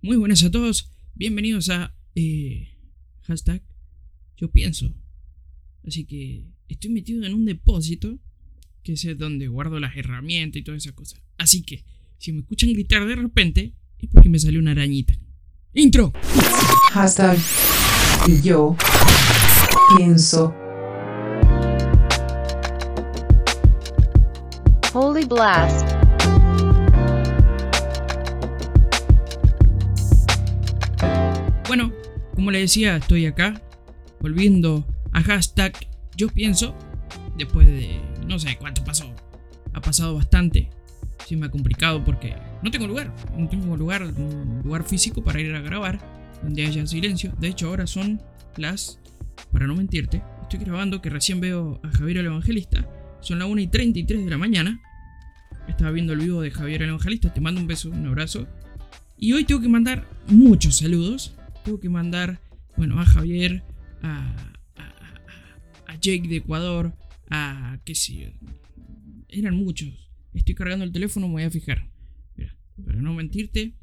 Muy buenas a todos, bienvenidos a eh, hashtag yo pienso. Así que estoy metido en un depósito, que es donde guardo las herramientas y todas esas cosas. Así que, si me escuchan gritar de repente, es porque me salió una arañita. Intro. Hashtag yo pienso. Holy Blast. Como le decía, estoy acá, volviendo a hashtag yo pienso, después de no sé cuánto pasó. Ha pasado bastante. Sí me ha complicado porque no tengo lugar, no tengo lugar, lugar físico para ir a grabar, donde haya silencio. De hecho, ahora son las, para no mentirte, estoy grabando que recién veo a Javier el Evangelista. Son las 1 y 33 de la mañana. Estaba viendo el vivo de Javier el Evangelista. Te mando un beso, un abrazo. Y hoy tengo que mandar muchos saludos tengo que mandar, bueno, a Javier, a, a, Jake de Ecuador, a qué sé Eran muchos. Estoy cargando el teléfono, me voy a fijar. Mira, para no mentirte,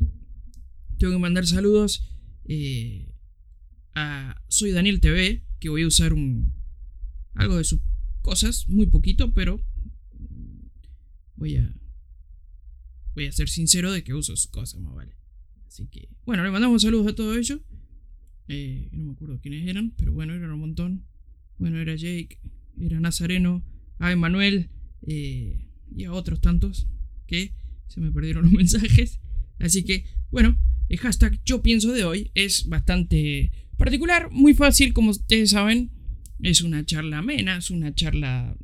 tengo que mandar saludos eh, a Soy Daniel TV, que voy a usar un algo de sus cosas, muy poquito, pero voy a voy a ser sincero de que uso sus cosas, más vale. Así que, bueno, le mandamos saludos a todos ellos. Eh, no me acuerdo quiénes eran, pero bueno, eran un montón. Bueno, era Jake, era Nazareno, a Emanuel eh, y a otros tantos que se me perdieron los mensajes. Así que, bueno, el hashtag yo pienso de hoy es bastante particular, muy fácil, como ustedes saben. Es una charla amena, es una charla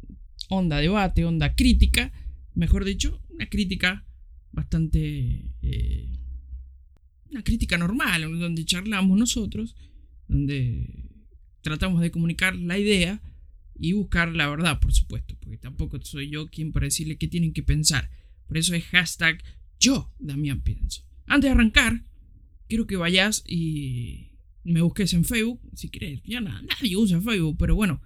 onda debate, onda crítica, mejor dicho, una crítica bastante eh, una crítica normal, donde charlamos nosotros, donde tratamos de comunicar la idea y buscar la verdad, por supuesto, porque tampoco soy yo quien para decirle qué tienen que pensar. Por eso es hashtag yo, Damián Pienso. Antes de arrancar, quiero que vayas y me busques en Facebook, si querés. Ya nadie usa Facebook, pero bueno,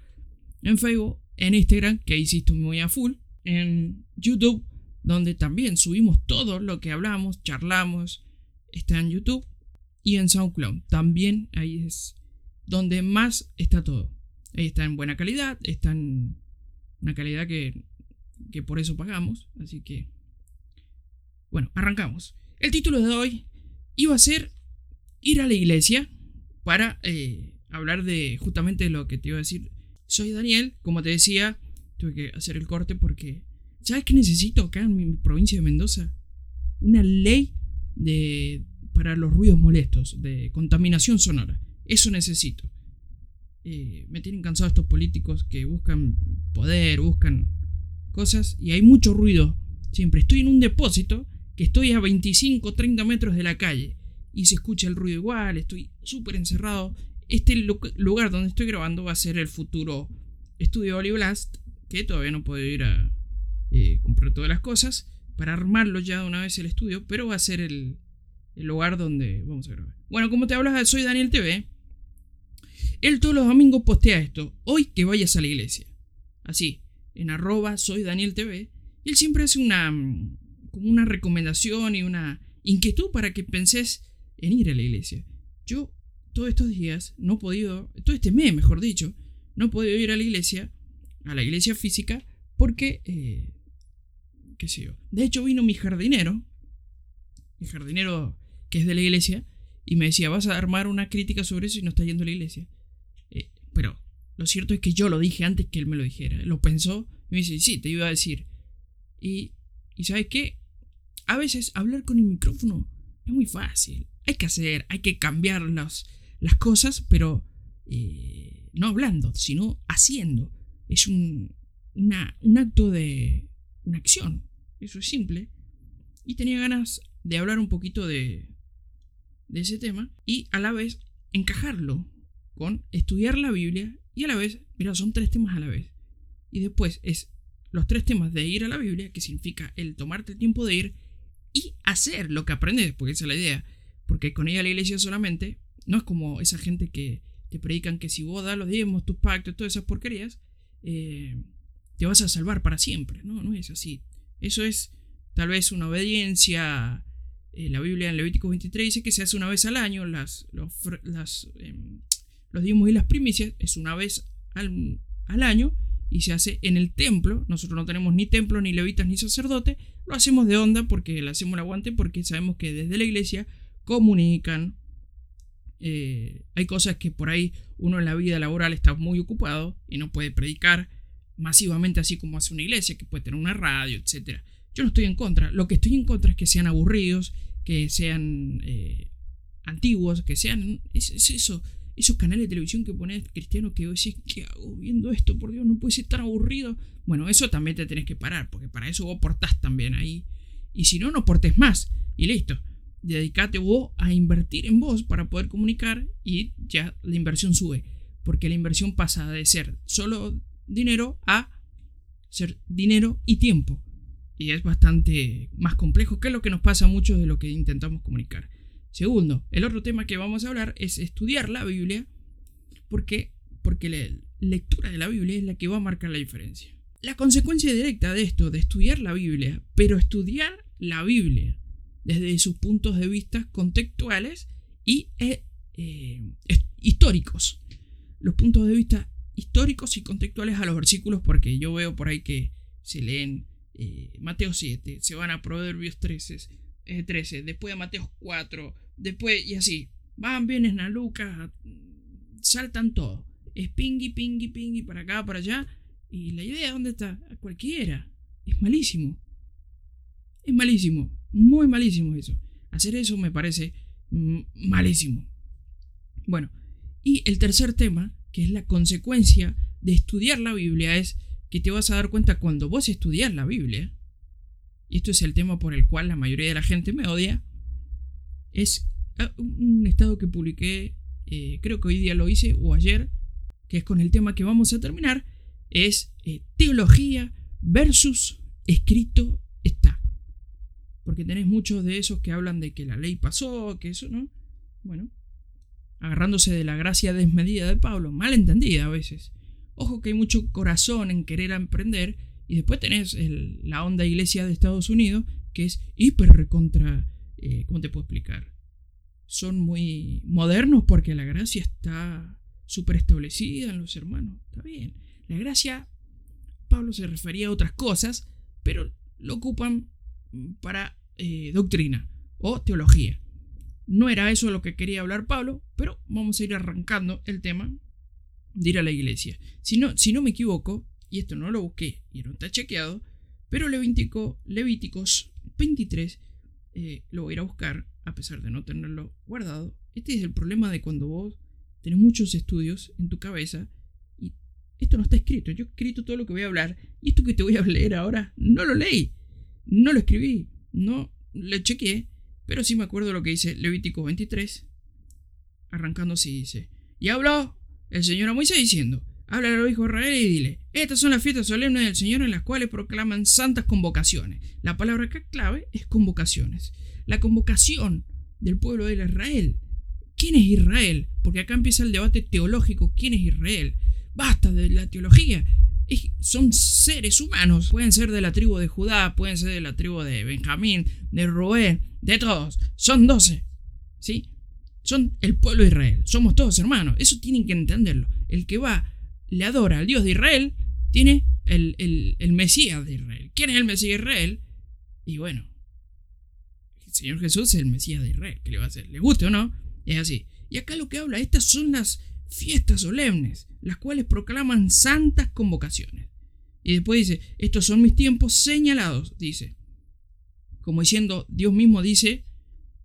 en Facebook, en Instagram, que hiciste muy a full, en YouTube, donde también subimos todo lo que hablamos, charlamos, está en YouTube y en SoundCloud. También ahí es donde más está todo. Ahí está en buena calidad, está en una calidad que, que por eso pagamos. Así que, bueno, arrancamos. El título de hoy iba a ser ir a la iglesia para eh, hablar de justamente lo que te iba a decir. Soy Daniel, como te decía, tuve que hacer el corte porque, ¿sabes qué necesito acá en mi provincia de Mendoza? Una ley de, para los ruidos molestos, de contaminación sonora. Eso necesito. Eh, me tienen cansado estos políticos que buscan poder, buscan cosas y hay mucho ruido. Siempre estoy en un depósito que estoy a 25, 30 metros de la calle y se escucha el ruido igual, estoy súper encerrado. Este lugar donde estoy grabando va a ser el futuro estudio Blast, que todavía no puedo ir a eh, comprar todas las cosas, para armarlo ya de una vez el estudio, pero va a ser el, lugar donde vamos a grabar. Bueno, como te hablas, soy Daniel TV. Él todos los domingos postea esto. Hoy que vayas a la iglesia. Así, en arroba soy Daniel TV. Él siempre hace una, como una recomendación y una inquietud para que penses en ir a la iglesia. Yo todos estos días no he podido, todo este mes mejor dicho, no he podido ir a la iglesia, a la iglesia física, porque eh, qué sé yo. De hecho, vino mi jardinero, mi jardinero que es de la iglesia, y me decía, vas a armar una crítica sobre eso y no estás yendo a la iglesia. Eh, pero lo cierto es que yo lo dije antes que él me lo dijera. Lo pensó y me dice, sí, te iba a decir. Y, y ¿sabes qué? A veces hablar con el micrófono es muy fácil. Hay que hacer, hay que cambiar las, las cosas, pero eh, no hablando, sino haciendo. Es un, un acto de, una acción. Eso es simple. Y tenía ganas de hablar un poquito de, ese tema y a la vez encajarlo con estudiar la Biblia y a la vez, mira, son tres temas a la vez. Y después es los tres temas de ir a la Biblia, que significa el tomarte el tiempo de ir y hacer lo que aprendes, porque esa es la idea. Porque con ella la iglesia solamente no es como esa gente que te predican que si vos das los diezmos, tus pactos, todas esas porquerías, eh, te vas a salvar para siempre. No, no es así. Eso es tal vez una obediencia eh, la Biblia en Levítico 23 dice que se hace una vez al año, las, los, las, em, los y las primicias es una vez al, al año y se hace en el templo. Nosotros no tenemos ni templo, ni levitas, ni sacerdote. Lo hacemos de onda porque le hacemos el aguante porque sabemos que desde la iglesia comunican. Eh, hay cosas que por ahí uno en la vida laboral está muy ocupado y no puede predicar masivamente así como hace una iglesia, que puede tener una radio, etc. Yo no estoy en contra. Lo que estoy en contra es que sean aburridos, que sean eh, antiguos, que sean... Es, eso, esos canales de televisión que pones cristiano que vos decís, ¿qué hago viendo esto? Por Dios, no puede ser tan aburrido. Bueno, eso también te tenés que parar, porque para eso vos portás también ahí. Y si no, no portes más. Y listo. Dedicate vos a invertir en vos para poder comunicar y ya la inversión sube. Porque la inversión pasa de ser solo dinero a ser dinero y tiempo. Y es bastante más complejo, que lo que nos pasa mucho de lo que intentamos comunicar. Segundo, el otro tema que vamos a hablar es estudiar la Biblia, porque, porque la lectura de la Biblia es la que va a marcar la diferencia. La consecuencia directa de esto, de estudiar la Biblia, pero estudiar la Biblia desde sus puntos de vista contextuales y eh, eh, históricos. Los puntos de vista históricos y contextuales a los versículos, porque yo veo por ahí que se leen eh, Mateo 7, se van a Proverbios 13, 13, después a Mateo 4, Después, y así, van, vienen a Lucas, saltan todo. Es pingui, pingui, pingui, para acá, para allá. Y la idea, ¿dónde está? A cualquiera. Es malísimo. Es malísimo. Muy malísimo eso. Hacer eso me parece malísimo. Bueno, y el tercer tema, que es la consecuencia de estudiar la Biblia, es que te vas a dar cuenta cuando vos estudias la Biblia, y esto es el tema por el cual la mayoría de la gente me odia, es ah, un estado que publiqué, eh, creo que hoy día lo hice o ayer, que es con el tema que vamos a terminar, es eh, teología versus escrito está. Porque tenés muchos de esos que hablan de que la ley pasó, que eso, ¿no? Bueno, agarrándose de la gracia desmedida de Pablo, mal entendida a veces. Ojo que hay mucho corazón en querer emprender y después tenés la onda iglesia de Estados Unidos que es hiper recontra eh, ¿cómo te puedo explicar? Son muy modernos porque la gracia está súper establecida en los hermanos. Está bien. La gracia, Pablo se refería a otras cosas, pero lo ocupan para eh, doctrina o teología. No era eso lo que quería hablar Pablo, pero vamos a ir arrancando el tema de ir a la iglesia. Si no, si no me equivoco, y esto no lo busqué y no está chequeado, pero Levítico, Levíticos 23 eh, lo voy a ir a buscar, a pesar de no tenerlo guardado. Este es el problema de cuando vos tenés muchos estudios en tu cabeza y esto no está escrito. Yo he escrito todo lo que voy a hablar y esto que te voy a leer ahora no lo leí, no lo escribí, no lo chequeé, pero sí me acuerdo lo que dice Levítico 23, arrancando así dice, y habló el Señor a Moisés diciendo, Habla a los hijos de Israel y dile, estas son las fiestas solemnes del Señor en las cuales proclaman santas convocaciones. La palabra que clave es convocaciones. La convocación del pueblo de Israel. ¿Quién es Israel? Porque acá empieza el debate teológico. ¿Quién es Israel? Basta de la teología. Son seres humanos. Pueden ser de la tribu de Judá, pueden ser de la tribu de Benjamín, de Rubén, de todos. Son doce. ¿Sí? Son el pueblo de Israel. Somos todos hermanos. Eso tienen que entenderlo. El que va le adora al Dios de Israel, tiene el, el, Mesías de Israel. ¿Quién es el Mesías de Israel? Y bueno, el Señor Jesús es el Mesías de Israel. ¿Qué le va a hacer? ¿Le guste o no? Es así. Y acá lo que habla, estas son las fiestas solemnes, las cuales proclaman santas convocaciones. Y después dice, estos son mis tiempos señalados, dice. Como diciendo, Dios mismo dice,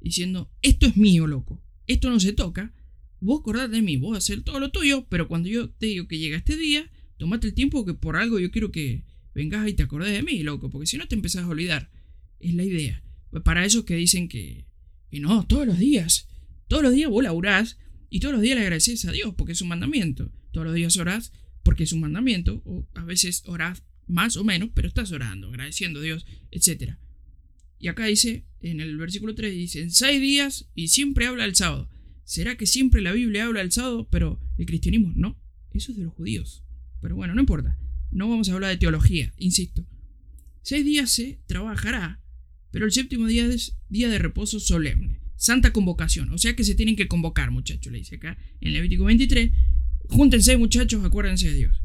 diciendo, esto es mío, loco. Esto no se toca, vos acordate de mí, vos hacer todo lo tuyo, pero cuando yo te digo que llega este día, tomate el tiempo que por algo yo quiero que vengas y te acordes de mí, loco, porque si no te empezás a olvidar. Es la idea. Para esos que dicen que, que no, todos los días, todos los días vos laburás y todos los días le agradeces a Dios porque es un mandamiento. Todos los días orás porque es un mandamiento, o a veces orás más o menos, pero estás orando, agradeciendo a Dios, etc. Y acá dice, en el versículo 3 dice, seis días y siempre habla el sábado. ¿Será que siempre la Biblia habla del sábado, pero el cristianismo no? Eso es de los judíos. Pero bueno, no importa. No vamos a hablar de teología, insisto. Seis días se trabajará Pero el séptimo día es día de reposo solemne, santa convocación, o sea que se tienen que convocar, muchachos, le dice acá en Levítico 23. Júntense, muchachos, acuérdense de Dios.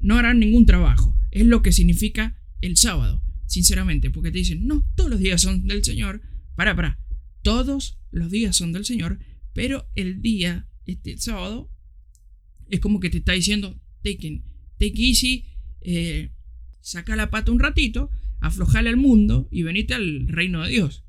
No harán ningún trabajo, es lo que significa el sábado, sinceramente, porque te dicen, no, todos los días son del Señor. Para, para, todos los días son del Señor, pero el día, este sábado, es como que te está diciendo, take, take easy, eh, saca la pata un ratito, aflojale al mundo y venite al reino de Dios,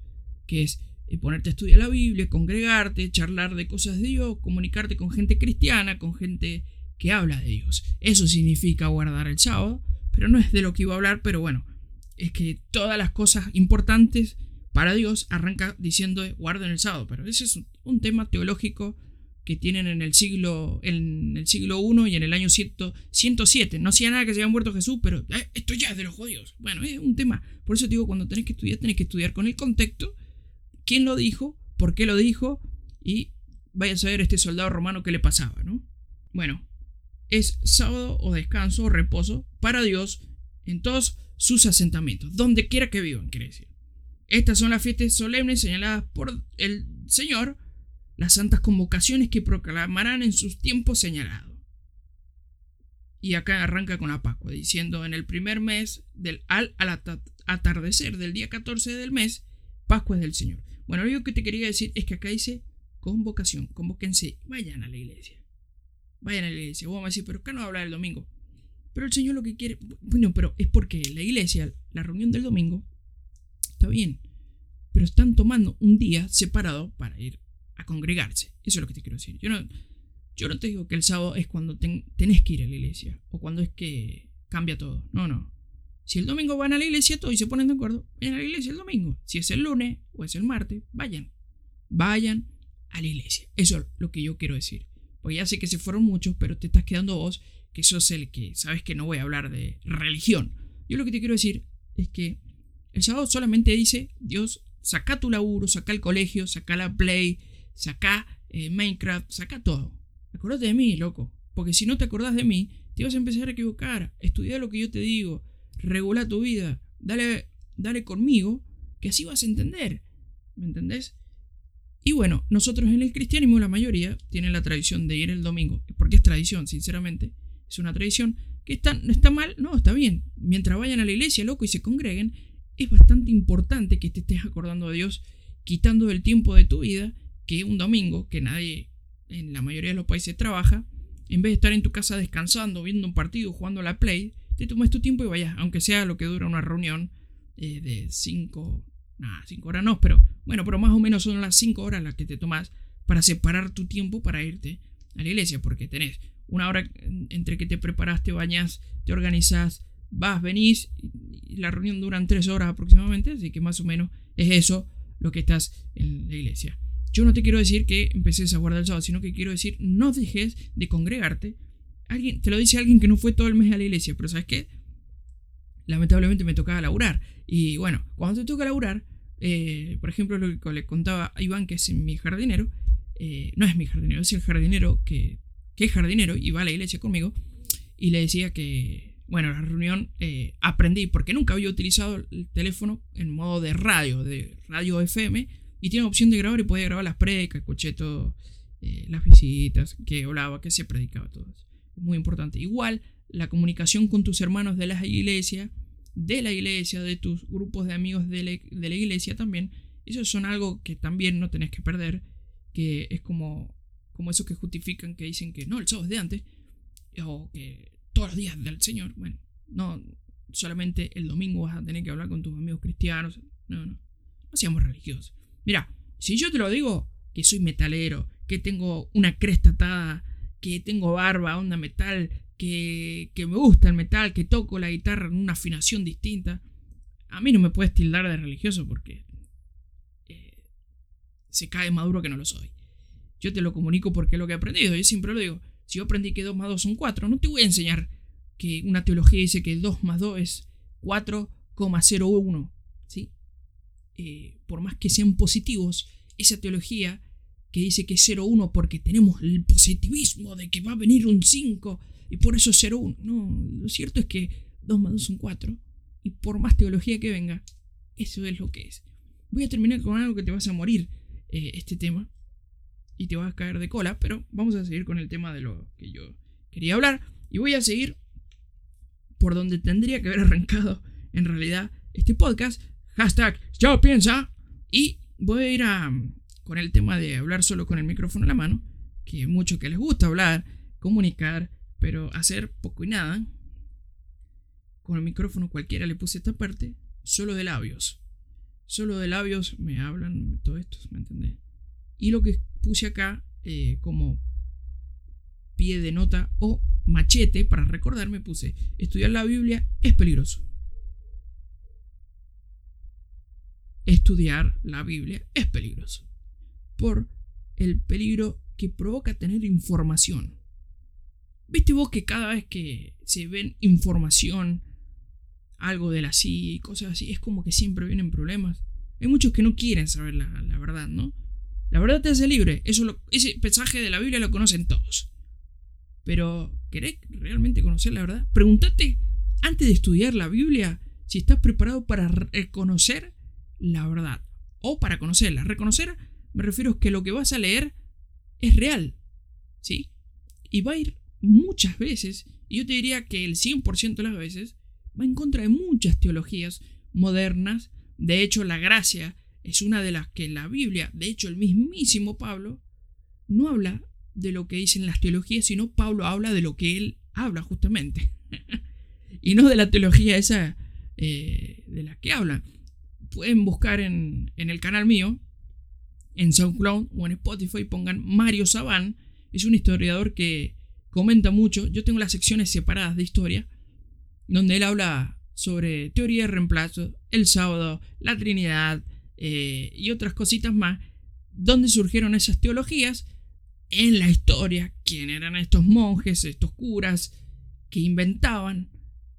que es ponerte a estudiar la Biblia, congregarte, charlar de cosas de Dios, comunicarte con gente cristiana, con gente que habla de Dios. Eso significa guardar el sábado, pero no es de lo que iba a hablar, pero bueno, es que todas las cosas importantes para Dios arranca diciendo guarden el sábado, pero ese es un tema teológico que tienen en el siglo en el siglo I y en el año 107. No hacía nada que se haya muerto Jesús, pero eh, esto ya es de los judíos. Bueno, es un tema. Por eso te digo, cuando tenés que estudiar, tenés que estudiar con el contexto, quién lo dijo, por qué lo dijo y vaya a saber este soldado romano qué le pasaba, ¿no? Bueno, es sábado o descanso o reposo para Dios en todos sus asentamientos, donde quiera que vivan, quiere decir. Estas son las fiestas solemnes señaladas por el Señor las santas convocaciones que proclamarán en sus tiempos señalados. Y acá arranca con la Pascua, diciendo en el primer mes del al, atardecer del día 14 del mes, Pascua es del Señor. Bueno, lo único que te quería decir es que acá dice convocación, convóquense, vayan a la iglesia. Vayan a la iglesia. Vamos a decir, pero acá no habla del domingo. Pero el Señor lo que quiere, bueno, pero es porque la iglesia, la reunión del domingo, está bien. Pero están tomando un día separado para ir a congregarse. Eso es lo que te quiero decir. Yo no, yo no te digo que el sábado es cuando tenés que ir a la iglesia o cuando es que cambia todo. No, no. Si el domingo van a la iglesia todos y se ponen de acuerdo, vayan a la iglesia el domingo. Si es el lunes o es el martes, vayan. Vayan a la iglesia. Eso es lo que yo quiero decir. Porque ya sé que se fueron muchos, pero te estás quedando vos, que sos el que sabes que no voy a hablar de religión. Yo lo que te quiero decir es que el sábado solamente dice, Dios, saca tu laburo, saca el colegio, saca la play, saca eh, Minecraft, saca todo. Acordate de mí, loco. Porque si no te acordás de mí, te vas a empezar a equivocar. Estudia lo que yo te digo. Regula tu vida. Dale, dale conmigo, que así vas a entender. ¿Me entendés? Y bueno, nosotros en el cristianismo, la mayoría, tienen la tradición de ir el domingo. Porque es tradición, sinceramente. Es una tradición que está, está mal, no, está bien. Mientras vayan a la iglesia, loco, y se congreguen, es bastante importante que te estés acordando de Dios, quitando el tiempo de tu vida que un domingo, que nadie en la mayoría de los países trabaja, en vez de estar en tu casa descansando, viendo un partido, jugando a la Play, te tomes tu tiempo y vayas, aunque sea lo que dura una reunión eh, de 5, nada, 5 horas no, pero bueno, pero más o menos son las 5 horas las que te tomas para separar tu tiempo para irte a la iglesia, porque tenés una hora entre que te preparas, te bañas, te organizas, vas, venís, y la reunión dura 3 horas aproximadamente, así que más o menos es eso lo que estás en la iglesia. Yo no te quiero decir que empeces a guardar el sábado, sino que quiero decir no dejes de congregarte. Alguien, te lo dice alguien que no fue todo el mes a la iglesia, pero ¿sabes qué? Lamentablemente me tocaba laburar. Y bueno, cuando te toca laburar, eh, por ejemplo, lo que le contaba a Iván, que es mi jardinero, eh, no es mi jardinero, es el jardinero que, que, es jardinero y va a la iglesia conmigo, y le decía que, bueno, la reunión eh, aprendí, porque nunca había utilizado el teléfono en modo de radio, de radio FM, y tiene opción de grabar y podía grabar las predicas, escuché todo, las visitas, que hablaba, que se predicaba, todo eso. Muy importante. Igual, la comunicación con tus hermanos de la iglesia, de la iglesia, de tus grupos de amigos de la, iglesia también, eso son algo que también no tenés que perder, que es como, como esos que justifican que dicen que no, el sábado es de antes, o que todos los días del Señor. Bueno, no solamente el domingo vas a tener que hablar con tus amigos cristianos. No, no. No seamos religiosos. Mira, si yo te lo digo, que soy metalero, que tengo una cresta atada, que tengo barba, onda metal, que, que me gusta el metal, que toco la guitarra en una afinación distinta, a mí no me puedes tildar de religioso porque eh, se cae maduro que no lo soy. Yo te lo comunico porque es lo que he aprendido. Yo siempre lo digo. Si yo aprendí que 2 más 2 son 4, no te voy a enseñar que una teología dice que 2 más 2 es 4,01. ¿sí? Eh, por más que sean positivos, esa teología que dice que es 0,1 porque tenemos el positivismo de que va a venir un 5 y por eso es 0,1. No, lo cierto es que 2 más 2 son 4 y por más teología que venga, eso es lo que es. voy a terminar con algo que te vas a morir eh, este tema y te vas a caer de cola, pero vamos a seguir con el tema de lo que yo quería hablar y voy a seguir por donde tendría que haber arrancado en realidad este podcast, hashtag yo piensa y voy a ir a, con el tema de hablar solo con el micrófono en la mano, que mucho que les gusta hablar, comunicar, pero hacer poco y nada. Con el micrófono cualquiera le puse esta parte, solo de labios. Solo de labios me hablan todo esto, ¿me entendés? Y lo que puse acá eh, como pie de nota o machete para recordarme puse, estudiar la Biblia es peligroso. Estudiar la Biblia es peligroso. Por el peligro que provoca tener información. ¿Viste vos que cada vez que se ven información, algo de la CIA y cosas así, es como que siempre vienen problemas? Hay muchos que no quieren saber la, verdad, ¿no? La verdad te hace libre. Eso ese mensaje de la Biblia lo conocen todos. Pero, ¿querés realmente conocer la verdad? Pregúntate, antes de estudiar la Biblia, si estás preparado para reconocer la verdad. O para conocerla. Reconocer, me refiero a que lo que vas a leer es real. ¿Sí? Y va a ir muchas veces, y yo te diría que el 100% de las veces, va en contra de muchas teologías modernas. De hecho, la gracia es una de las que la Biblia, de hecho el mismísimo Pablo, no habla de lo que dicen las teologías, sino Pablo habla de lo que él habla justamente. y no de la teología esa eh, de la que habla. Pueden buscar en, en, el canal mío, en SoundCloud o en Spotify, pongan Mario Sabán. Es un historiador que comenta mucho. Yo tengo las secciones separadas de historia, donde él habla sobre teoría de reemplazo, el sábado, la Trinidad eh, y otras cositas más, donde surgieron esas teologías en la historia, quién eran estos monjes, estos curas que inventaban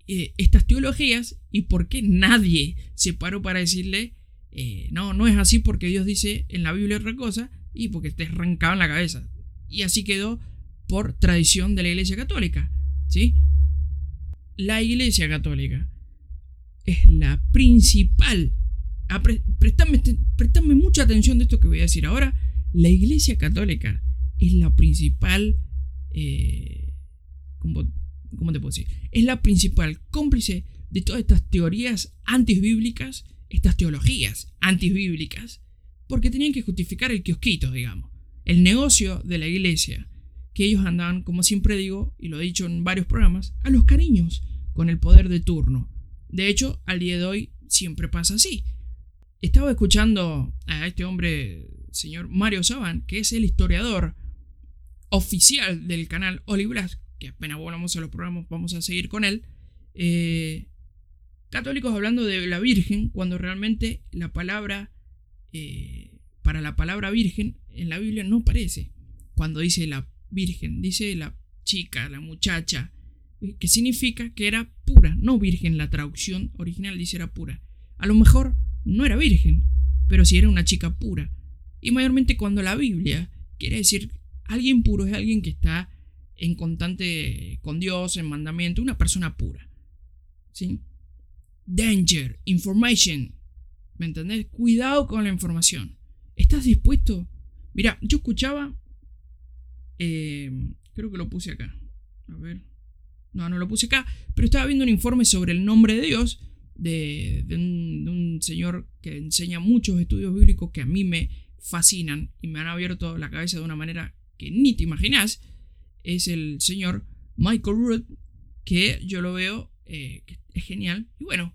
eh, estas teologías y por qué nadie se paró para decirle, eh, no, no es así porque Dios dice en la Biblia otra cosa y porque te arrancaban la cabeza. Y así quedó por tradición de la Iglesia Católica. ¿sí? La Iglesia Católica es la principal. Ah, prestame mucha atención de esto que voy a decir ahora. La Iglesia Católica es la principal... Eh, ¿cómo, te puedo decir? Es la principal cómplice de todas estas teorías antibíblicas, estas teologías antibíblicas, porque tenían que justificar el kiosquito, digamos, el negocio de la iglesia, que ellos andaban, como siempre digo, y lo he dicho en varios programas, a los cariños, con el poder de turno. De hecho, al día de hoy siempre pasa así. Estaba escuchando a este hombre, señor Mario Saban, que es el historiador oficial del canal Oliblas, que apenas volvamos a los programas vamos a seguir con él, eh, católicos hablando de la Virgen, cuando realmente la palabra, eh, para la palabra Virgen en la Biblia no aparece. Cuando dice la Virgen, dice la chica, la muchacha, eh, que significa que era pura, no virgen, la traducción original dice era pura. A lo mejor no era virgen, pero sí era una chica pura. Y mayormente cuando la Biblia quiere decir Alguien puro es alguien que está en constante con Dios, en mandamiento, una persona pura. ¿Sí? Danger, information. ¿Me entendés? Cuidado con la información. ¿Estás dispuesto? Mira, yo escuchaba. Eh, creo que lo puse acá. A ver. No, no lo puse acá. Pero estaba viendo un informe sobre el nombre de Dios. De, un, de un señor que enseña muchos estudios bíblicos que a mí me fascinan y me han abierto la cabeza de una manera que ni te imaginas, es el señor Michael Root, que yo lo veo eh, es genial. Y bueno,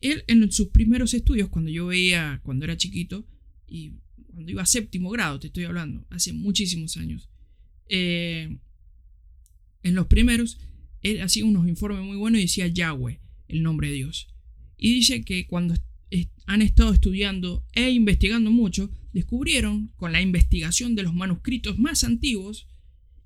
él en sus primeros estudios, cuando yo veía, cuando era chiquito, y cuando iba a séptimo grado, te estoy hablando, hace muchísimos años, eh, en los primeros, él hacía unos informes muy buenos y decía Yahweh, el nombre de Dios. Y dice que cuando han estado estudiando e investigando mucho, descubrieron con la investigación de los manuscritos más antiguos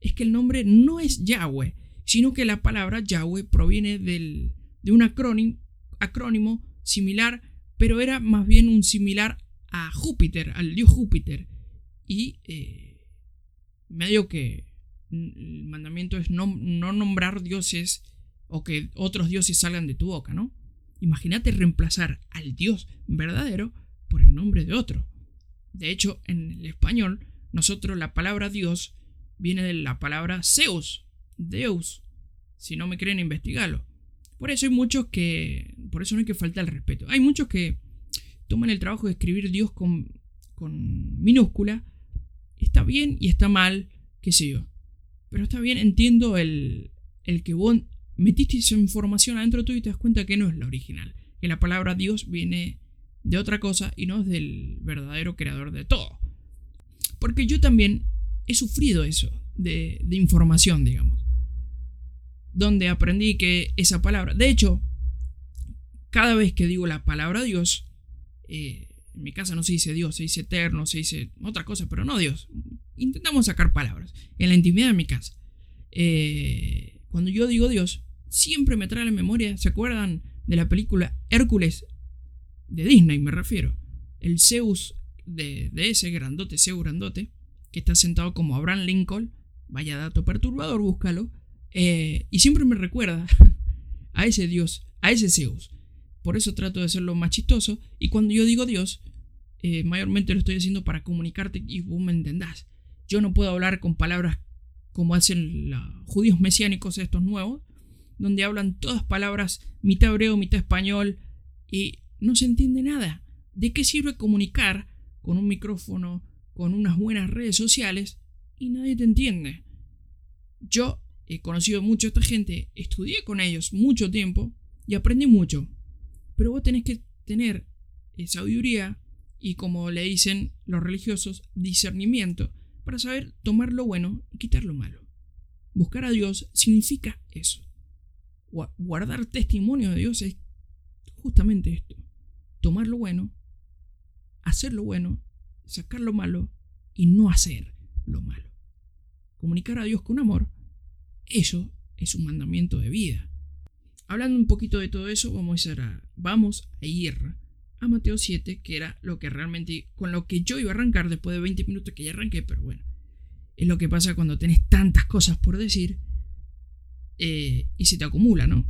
es que el nombre no es Yahweh, sino que la palabra Yahweh proviene del, de un acrónimo, similar, pero era más bien un similar a Júpiter, al dios Júpiter. Y eh, medio que el mandamiento es no, no nombrar dioses o que otros dioses salgan de tu boca, ¿no? Imagínate reemplazar al dios verdadero por el nombre de otro. De hecho, en el español, nosotros la palabra Dios viene de la palabra Zeus, Deus. Si no me creen, investigarlo. Por eso hay muchos que. Por eso no hay que faltar el respeto. Hay muchos que toman el trabajo de escribir Dios con, con minúscula. Está bien y está mal, qué sé yo. Pero está bien, entiendo el, el que vos metiste esa información adentro tuyo y te das cuenta que no es la original. Que la palabra Dios viene de otra cosa y no es del verdadero creador de todo. Porque yo también he sufrido eso de, de información, digamos. Donde aprendí que esa palabra, de hecho, cada vez que digo la palabra Dios, eh, en mi casa no se dice Dios, se dice eterno, se dice otra cosa, pero no Dios. Intentamos sacar palabras en la intimidad de mi casa. Eh, cuando yo digo Dios, siempre me trae a la memoria, ¿se acuerdan de la película Hércules de Disney, me refiero? El Zeus de, ese grandote, Zeus grandote, que está sentado como Abraham Lincoln, vaya dato perturbador, búscalo, eh, y siempre me recuerda a ese Dios, a ese Zeus. Por eso trato de ser lo más chistoso, y cuando yo digo Dios, eh, mayormente lo estoy haciendo para comunicarte y vos me entendás. Yo no puedo hablar con palabras como hacen los judíos mesiánicos estos nuevos, donde hablan todas palabras mitad hebreo, mitad español, y no se entiende nada. ¿De qué sirve comunicar con un micrófono, con unas buenas redes sociales, y nadie te entiende? Yo he conocido mucho a esta gente, estudié con ellos mucho tiempo y aprendí mucho. Pero vos tenés que tener sabiduría y, como le dicen los religiosos, discernimiento para saber tomar lo bueno y quitar lo malo. Buscar a Dios significa eso. Guardar testimonio de Dios es justamente esto. Tomar lo bueno, hacer lo bueno, sacar lo malo y no hacer lo malo. Comunicar a Dios con amor, eso es un mandamiento de vida. Hablando un poquito de todo eso, vamos a ir a, vamos a, ir Mateo 7, que era lo que realmente, con lo que yo iba a arrancar después de 20 minutos que ya arranqué, pero bueno, es lo que pasa cuando tenés tantas cosas por decir eh, y se te acumula, ¿no?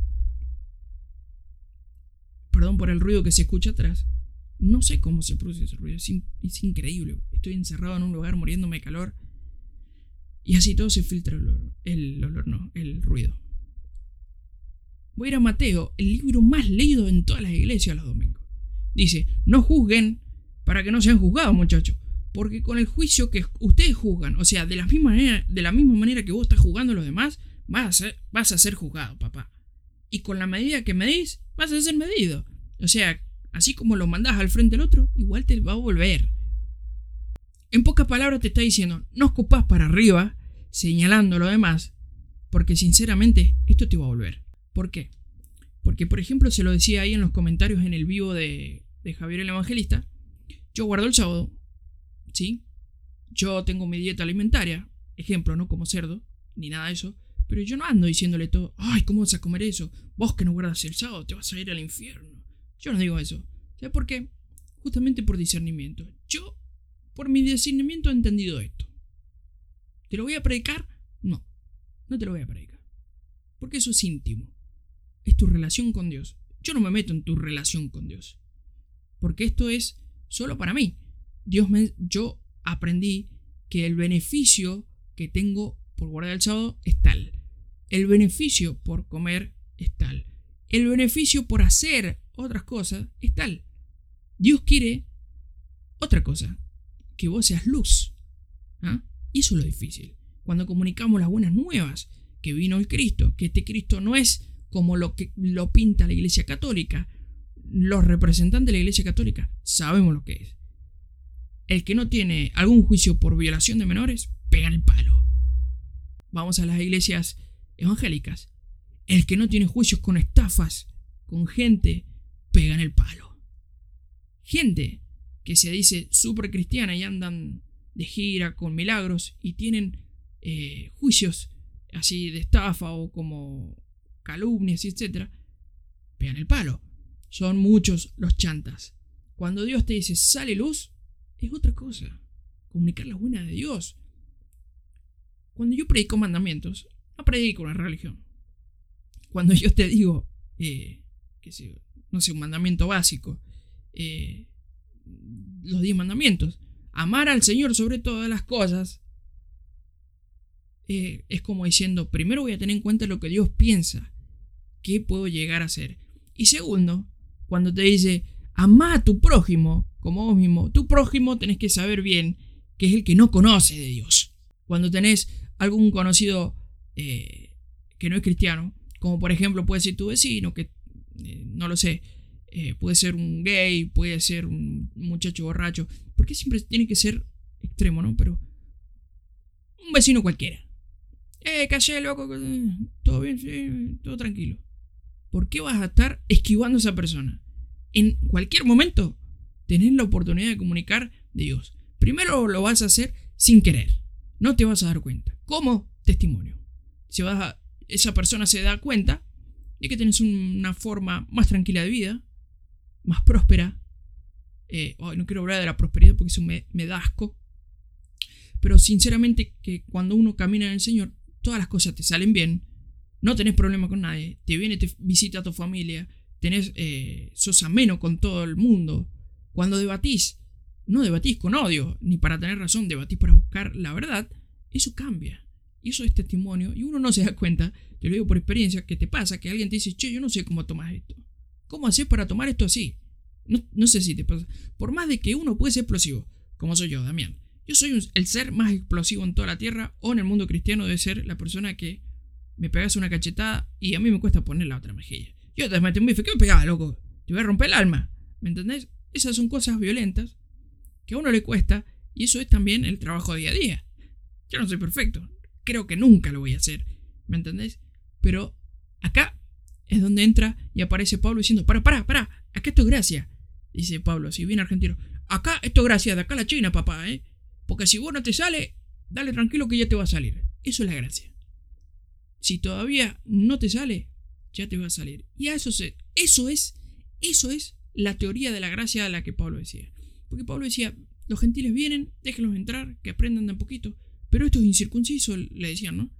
Perdón por el ruido que se escucha atrás. No sé cómo se produce ese ruido, es, increíble. Estoy encerrado en un lugar muriéndome de calor y así todo se filtra el olor, el olor no, el ruido. Voy a ir a Mateo, el libro más leído en todas las iglesias los domingos. Dice, no juzguen para que no sean juzgados, muchachos. Porque con el juicio que ustedes juzgan, o sea, de la misma manera, de la misma manera que vos estás jugando a los demás, vas a, ser, vas a ser juzgado, papá. Y con la medida que medís, vas a ser medido. O sea, así como lo mandás al frente del otro, igual te va a volver. En pocas palabras te está diciendo, no escupas para arriba, señalando lo demás, porque sinceramente esto te va a volver. ¿Por qué? Porque, por ejemplo, se lo decía ahí en los comentarios en el vivo de, de Javier el Evangelista, yo guardo el sábado, ¿sí? Yo tengo mi dieta alimentaria, ejemplo, no como cerdo, ni nada de eso, pero yo no ando diciéndole todo, ay, ¿cómo vas a comer eso? Vos que no guardas el sábado, te vas a ir al infierno. Yo no digo eso. ¿Sabes por qué? Justamente por discernimiento. Yo, por mi discernimiento, he entendido esto. ¿Te lo voy a predicar? No, no te lo voy a predicar. Porque eso es íntimo es tu relación con Dios. Yo no me meto en tu relación con Dios. Porque esto es solo para mí. Dios me, yo aprendí que el beneficio que tengo por guardar el sábado es tal. El beneficio por comer es tal. El beneficio por hacer otras cosas es tal. Dios quiere otra cosa, que vos seas luz. ¿ah? Y eso es lo difícil. Cuando comunicamos las buenas nuevas, que vino el Cristo, que este Cristo no es como lo que lo pinta la Iglesia Católica. Los representantes de la Iglesia Católica sabemos lo que es. El que no tiene algún juicio por violación de menores, pega el palo. Vamos a las iglesias evangélicas. El que no tiene juicios con estafas, con gente, pega el palo. Gente que se dice súper cristiana y andan de gira con milagros y tienen eh, juicios así de estafa o como calumnias, etc., pegan el palo. Son muchos los chantas. Cuando Dios te dice sale luz, es otra cosa. Comunicar la buena de Dios. Cuando yo predico mandamientos, no predico una religión. Cuando yo te digo, eh, que no sé, un mandamiento básico, eh, los diez mandamientos. Amar al Señor sobre todas las cosas eh, es como diciendo, primero voy a tener en cuenta lo que Dios piensa, qué puedo llegar a ser. Y segundo, cuando te dice, ama a tu prójimo como vos mismo, tu prójimo tenés que saber bien que es el que no conoce de Dios. Cuando tenés algún conocido eh, que no es cristiano, como por ejemplo puede ser tu vecino, que eh, no lo sé, eh, puede ser un gay, puede ser un muchacho borracho, porque siempre tiene que ser extremo, ¿no? Pero un vecino cualquiera. Eh, calle, loco, todo bien, sí, todo tranquilo. ¿Por qué vas a estar esquivando a esa persona? En cualquier momento tenés la oportunidad de comunicar de Dios. Primero lo vas a hacer sin querer. No te vas a dar cuenta. Como testimonio. Si vas a, esa persona se da cuenta de que tienes una forma más tranquila de vida, más próspera. Eh, no quiero hablar de la prosperidad porque eso me, me. Pero sinceramente que cuando uno camina en el Señor, todas las cosas te salen bien. No tenés problema con nadie. Te viene, te visita tu familia. Tenés, eh, sos ameno con todo el mundo. Cuando debatís, no debatís con odio, ni para tener razón, debatís para buscar la verdad. Eso cambia. Y eso es testimonio. Y uno no se da cuenta, te lo digo por experiencia, que te pasa que alguien te dice, che, yo no sé cómo tomas esto. ¿Cómo haces para tomar esto así? No, sé si te pasa. Por más de que uno puede ser explosivo, como soy yo, Damián. Yo soy el ser más explosivo en toda la tierra o en el mundo cristiano debe ser la persona que me pegas una cachetada y a mí me cuesta poner la otra mejilla. Yo te metí un bife, ¿qué me pegaba, loco? Te voy a romper el alma. ¿Me entendés? Esas son cosas violentas que a uno le cuesta y eso es también el trabajo día a día. Yo no soy perfecto. Creo que nunca lo voy a hacer. ¿Me entendés? Pero acá es donde entra y aparece Pablo diciendo, para, para, para, acá esto es gracia. Dice Pablo, si viene argentino, acá esto es gracia, de acá la China, papá, ¿eh? Porque si vos no te sale, dale tranquilo que ya te va a salir. Eso es la gracia. Si todavía no te sale, ya te va a salir. Y eso, se, eso es, eso es la teoría de la gracia a la que Pablo decía. Porque Pablo decía, los gentiles vienen, déjenlos entrar, que aprendan de un poquito. Pero estos incircuncisos, le decían, ¿no?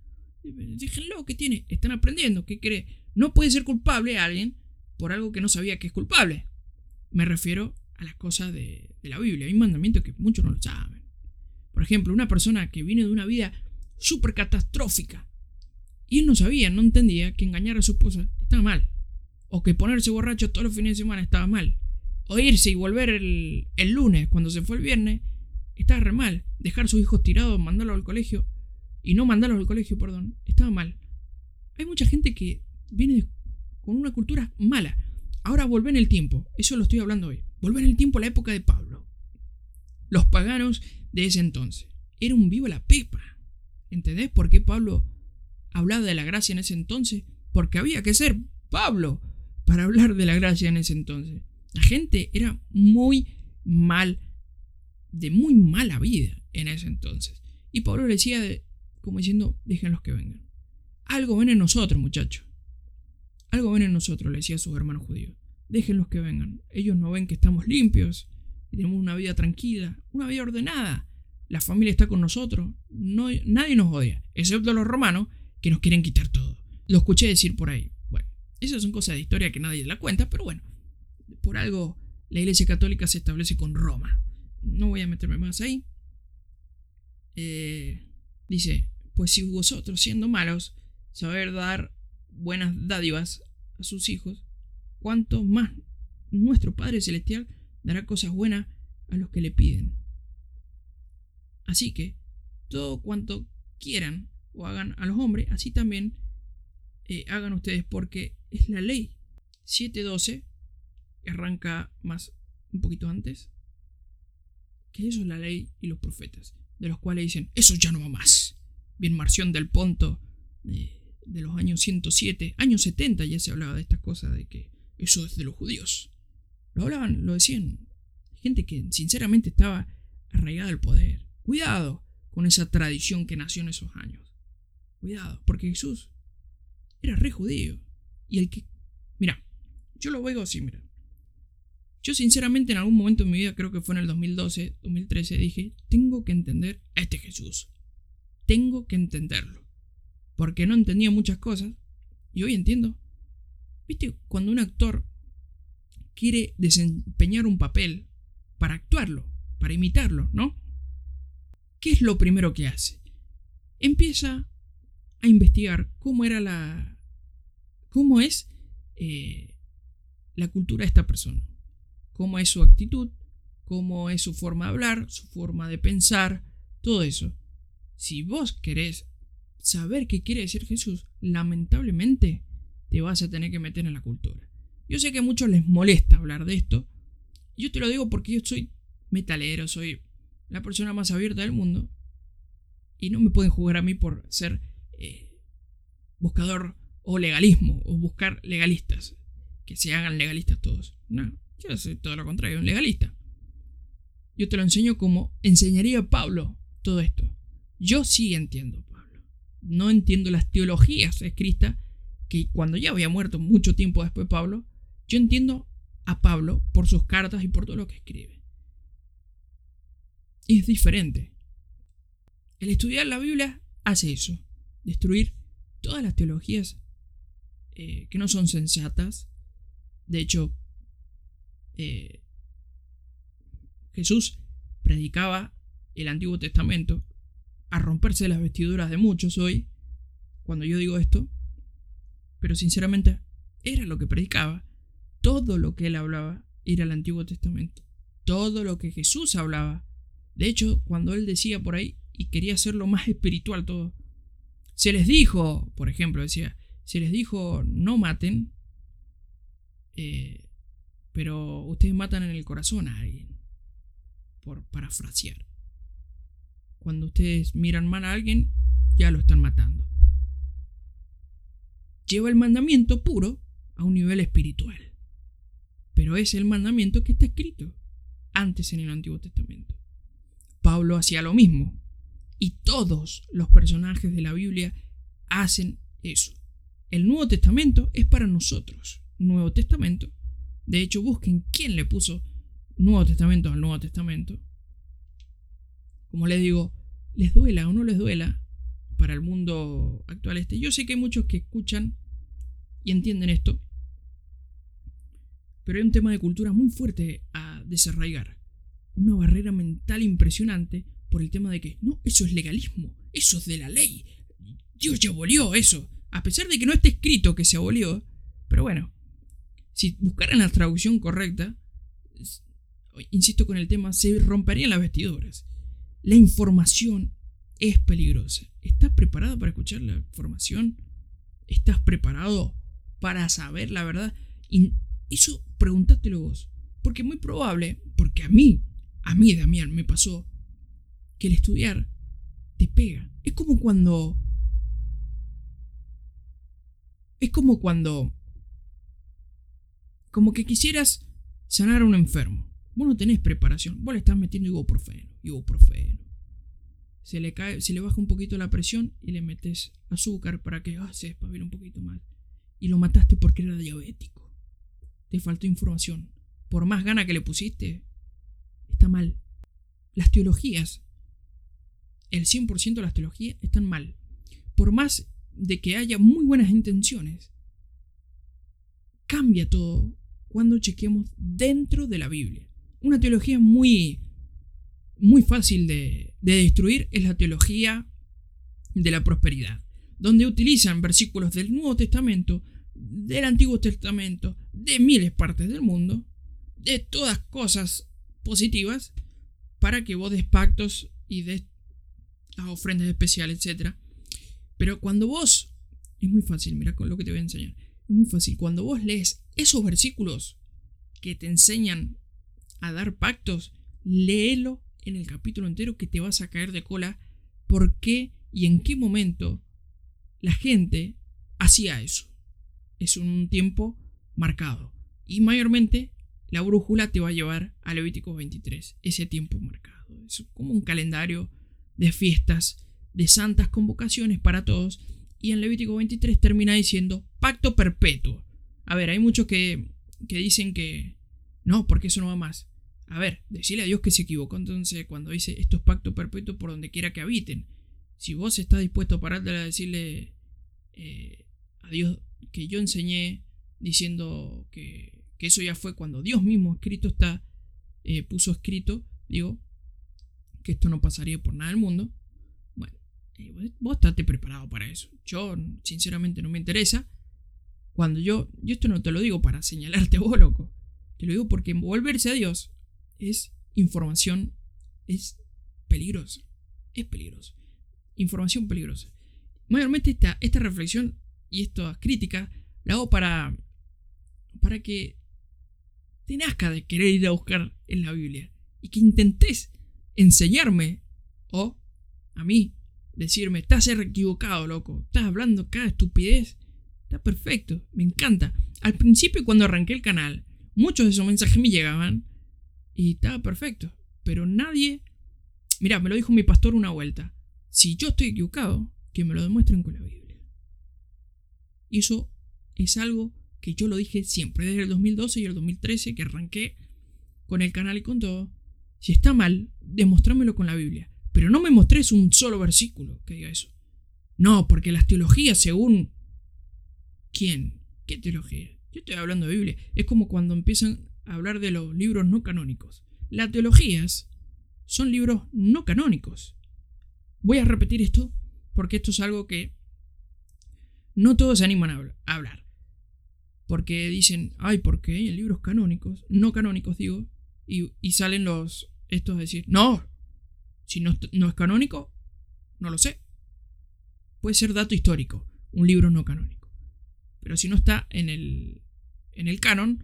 Déjenlo, ¿qué tiene? Están aprendiendo, ¿qué cree? No puede ser culpable a alguien por algo que no sabía que es culpable. Me refiero a las cosas de, la Biblia. Hay mandamientos que muchos no lo saben. Por ejemplo, una persona que viene de una vida súper catastrófica y él no sabía, no entendía que engañar a su esposa estaba mal. O que ponerse borracho todos los fines de semana estaba mal. O irse y volver el, lunes cuando se fue el viernes estaba re mal. Dejar a sus hijos tirados, mandarlos al colegio y no mandarlos al colegio, perdón, estaba mal. Hay mucha gente que viene con una cultura mala. Ahora volvé en el tiempo, eso lo estoy hablando hoy. Volvé en el tiempo a la época de Pablo. Los paganos de ese entonces. Era un vivo la pepa. ¿Entendés por qué Pablo hablaba de la gracia en ese entonces? Porque había que ser Pablo para hablar de la gracia en ese entonces. La gente era muy mal, de muy mala vida en ese entonces. Y Pablo decía, como diciendo, déjenlos que vengan. Algo ven en nosotros, muchachos. Algo ven en nosotros, le decía a sus hermanos judíos. Déjenlos que vengan. Ellos no ven que estamos limpios, y tenemos una vida tranquila, una vida ordenada. La familia está con nosotros. No, nadie nos odia, excepto los romanos que nos quieren quitar todo. Lo escuché decir por ahí. Bueno, esas son cosas de historia que nadie la cuenta, pero bueno, por algo la Iglesia Católica se establece con Roma. No voy a meterme más ahí. Eh, dice, pues si vosotros siendo malos, saber dar buenas dádivas a sus hijos, cuánto más nuestro Padre Celestial dará cosas buenas a los que le piden. Así que, todo cuanto quieran o hagan a los hombres, así también eh, hagan ustedes, porque es la ley. 7.12, que arranca más un poquito antes, que eso es la ley y los profetas, de los cuales dicen, eso ya no va más. Bien del Ponto, eh, de los años 107, años 70 ya se hablaba de estas cosas, de que eso es de los judíos. Lo hablaban, lo decían. Gente que sinceramente estaba arraigada al poder. Cuidado con esa tradición que nació en esos años. Cuidado, porque Jesús era re judío. Y el que... Mira, yo lo veo así, mira. Yo sinceramente en algún momento en mi vida, creo que fue en el 2012, 2013, dije, tengo que entender a este Jesús. Tengo que entenderlo. Porque no entendía muchas cosas. Y hoy entiendo. ¿Viste? Cuando un actor quiere desempeñar un papel para actuarlo, para imitarlo, ¿no? ¿Qué es lo primero que hace? Empieza a investigar cómo era la. cómo es eh, la cultura de esta persona, cómo es su actitud, cómo es su forma de hablar, su forma de pensar, todo eso. Si vos querés saber qué quiere decir Jesús, lamentablemente te vas a tener que meter en la cultura. Yo sé que a muchos les molesta hablar de esto. Yo te lo digo porque yo soy metalero, soy la persona más abierta del mundo. Y no me pueden jugar a mí por ser eh, buscador o legalismo, o buscar legalistas. Que se hagan legalistas todos. No, yo soy todo lo contrario, un legalista. Yo te lo enseño como enseñaría Pablo todo esto. Yo sí entiendo, Pablo. No entiendo las teologías escritas que cuando ya había muerto mucho tiempo después Pablo, yo entiendo a Pablo por sus cartas y por todo lo que escribe. Y es diferente. El estudiar la Biblia hace eso, destruir todas las teologías eh, que no son sensatas. De hecho, eh, Jesús predicaba el Antiguo Testamento a romperse las vestiduras de muchos hoy, cuando yo digo esto, pero sinceramente era lo que predicaba. Todo lo que él hablaba era el Antiguo Testamento. Todo lo que Jesús hablaba. De hecho, cuando él decía por ahí y quería hacerlo más espiritual todo, se les dijo, por ejemplo, decía, se les dijo no maten, eh, pero ustedes matan en el corazón a alguien por parafrasear. Cuando ustedes miran mal a alguien, ya lo están matando. Lleva el mandamiento puro a un nivel espiritual. Pero es el mandamiento que está escrito antes en el Antiguo Testamento. Pablo hacía lo mismo. Y todos los personajes de la Biblia hacen eso. El Nuevo Testamento es para nosotros. Nuevo Testamento. De hecho, busquen quién le puso Nuevo Testamento al Nuevo Testamento, como les digo, les duela o no les duela para el mundo actual este. Yo sé que hay muchos que escuchan y entienden esto, pero hay un tema de cultura muy fuerte a desarraigar. Una barrera mental impresionante por el tema de que, no, eso es legalismo, eso es de la ley. Dios ya abolió eso. A pesar de que no esté escrito que se abolió, pero bueno, si buscaran la traducción correcta, insisto con el tema, se romperían las vestiduras. La información es peligrosa. ¿Estás preparado para escuchar la información? ¿Estás preparado para saber la verdad? Y eso pregúntatelo vos. Porque es muy probable, porque a mí, a mí, Damián, me pasó que el estudiar te pega. Es como cuando... Es como cuando... Como que quisieras sanar a un enfermo. Vos no tenés preparación. Vos le estás metiendo ibuprofeno, ibuprofeno. Se le, cae, se le baja un poquito la presión y le metes azúcar para que ah, se un poquito más. Y lo mataste porque era diabético. Te faltó información. Por más gana que le pusiste, está mal. Las teologías, el 100% de las teologías están mal. Por más de que haya muy buenas intenciones, cambia todo cuando chequeamos dentro de la Biblia. Una teología muy, muy fácil de, de destruir es la teología de la prosperidad, donde utilizan versículos del Nuevo Testamento, del Antiguo Testamento, de miles partes del mundo, de todas cosas positivas, para que vos des pactos y des las ofrendas especiales, etc. Pero cuando vos, es muy fácil, mira con lo que te voy a enseñar, es muy fácil, cuando vos lees esos versículos que te enseñan a dar pactos, léelo en el capítulo entero que te vas a caer de cola por qué y en qué momento la gente hacía eso. Es un tiempo marcado. Y mayormente la brújula te va a llevar a Levítico 23, ese tiempo marcado. Es como un calendario de fiestas, de santas convocaciones para todos. Y en Levítico 23 termina diciendo pacto perpetuo. A ver, hay muchos que, que dicen que no, porque eso no va más. A ver, decirle a Dios que se equivocó entonces cuando dice esto es pacto perpetuo por donde quiera que habiten. Si vos estás dispuesto a pararte a decirle eh, a Dios que yo enseñé diciendo que, eso ya fue cuando Dios mismo escrito está eh, puso escrito, digo, que esto no pasaría por nada del mundo. Bueno, eh, vos estate preparado para eso. Yo, sinceramente, no me interesa. Cuando yo, yo esto no te lo digo para señalarte vos, loco. Te lo digo porque volverse a Dios es información, es peligrosa. Es peligroso. Información peligrosa. Mayormente esta, esta reflexión y esta crítica la hago para, para que te nazca de querer ir a buscar en la Biblia y que intentes enseñarme o a mí decirme, estás equivocado, loco, estás hablando cada estupidez. Está perfecto, me encanta. Al principio cuando arranqué el canal, muchos de esos mensajes me llegaban y estaba perfecto, pero nadie... Mira, me lo dijo mi pastor una vuelta. Si yo estoy equivocado, que me lo demuestren con la Biblia. Y eso es algo que yo lo dije siempre, desde el 2012 y el 2013 que arranqué con el canal y con todo. Si está mal, demostrámelo con la Biblia. Pero no me mostres un solo versículo que diga eso. No, porque las teologías según... ¿Quién? ¿Qué teología? Yo estoy hablando de Biblia. Es como cuando empiezan hablar de los libros no canónicos. Las teologías son libros no canónicos. Voy a repetir esto porque esto es algo que no todos se animan a hablar. Porque dicen, ay, porque en libros canónicos, no canónicos digo, y, y salen los estos a decir, no, si no, no es canónico, no lo sé. Puede ser dato histórico, un libro no canónico. Pero si no está en el, en el canon,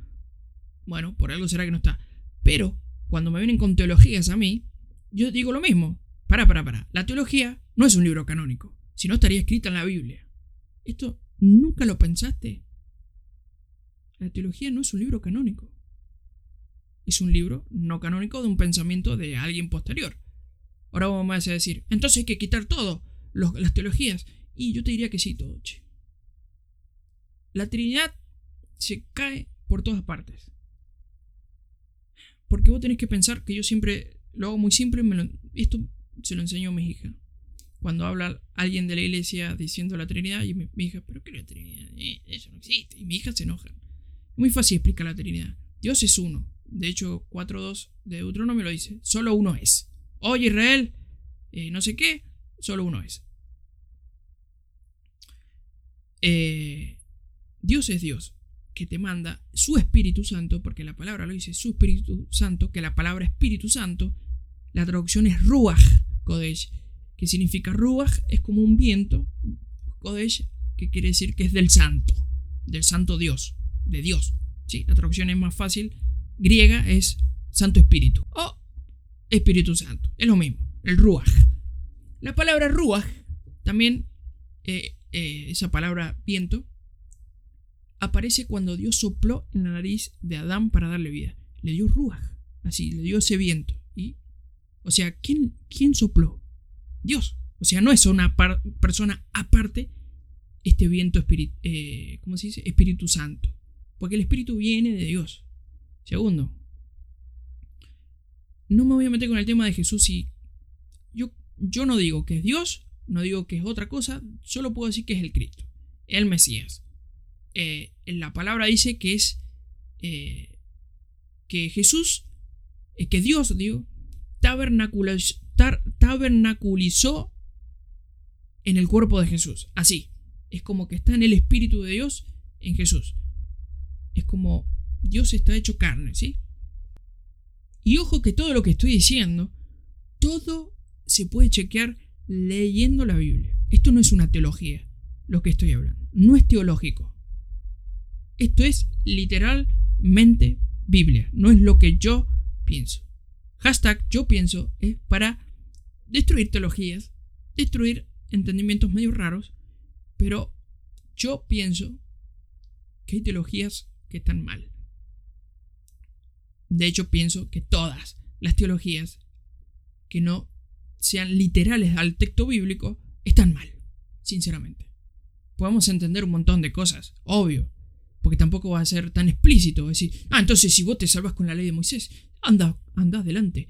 bueno, por algo será que no está. Pero cuando me vienen con teologías a mí, yo digo lo mismo. Para, para, para. La teología no es un libro canónico, si no estaría escrita en la Biblia. ¿Esto nunca lo pensaste? La teología no es un libro canónico. Es un libro no canónico de un pensamiento de alguien posterior. Ahora vamos a decir, entonces hay que quitar todo, las teologías. Y yo te diría que sí, todo. La Trinidad se cae por todas partes. Porque vos tenés que pensar que yo siempre lo hago muy simple, esto se lo enseño a mi hija. Cuando habla alguien de la iglesia diciendo la Trinidad, y mi, hija, ¿pero qué es la Trinidad? Eh, eso no existe. Y mi hija se enoja. Muy fácil explicar la Trinidad. Dios es uno. De hecho, 4.2 de Deuteronomio lo dice. Solo uno es. Oye Israel, eh, no sé qué, solo uno es. Eh, Dios es Dios que te manda su Espíritu Santo, porque la palabra lo dice su Espíritu Santo, que la palabra Espíritu Santo, la traducción es Ruach Kodesh, que significa Ruach es como un viento, Kodesh, que quiere decir que es del Santo, del Santo Dios, de Dios. Sí, la traducción es más fácil, griega es Santo Espíritu o Espíritu Santo, es lo mismo, el Ruach. La palabra Ruach, también eh, eh, esa palabra viento, aparece cuando Dios sopló en la nariz de Adán para darle vida. Le dio ruaj, así, le dio ese viento. Y, o sea, ¿quién, quién sopló? Dios. O sea, no es una persona aparte este viento, eh, ¿cómo se dice? Espíritu Santo. Porque el Espíritu viene de Dios. Segundo, no me voy a meter con el tema de Jesús y yo, yo no digo que es Dios, no digo que es otra cosa, solo puedo decir que es el Cristo, el Mesías. Eh, en la palabra dice que es eh, que Jesús, eh, que Dios, digo, tabernaculizó en el cuerpo de Jesús. Así. Es como que está en el Espíritu de Dios en Jesús. Es como Dios está hecho carne, ¿sí? Y ojo que todo lo que estoy diciendo, todo se puede chequear leyendo la Biblia. Esto no es una teología, lo que estoy hablando. No es teológico. Esto es literalmente Biblia, no es lo que yo pienso. Hashtag yo pienso es para destruir teologías, destruir entendimientos medio raros, pero yo pienso que hay teologías que están mal. De hecho, pienso que todas las teologías que no sean literales al texto bíblico están mal, sinceramente. Podemos entender un montón de cosas, obvio, porque tampoco va a ser tan explícito. Decir, ah, entonces si vos te salvas con la ley de Moisés, anda, anda delante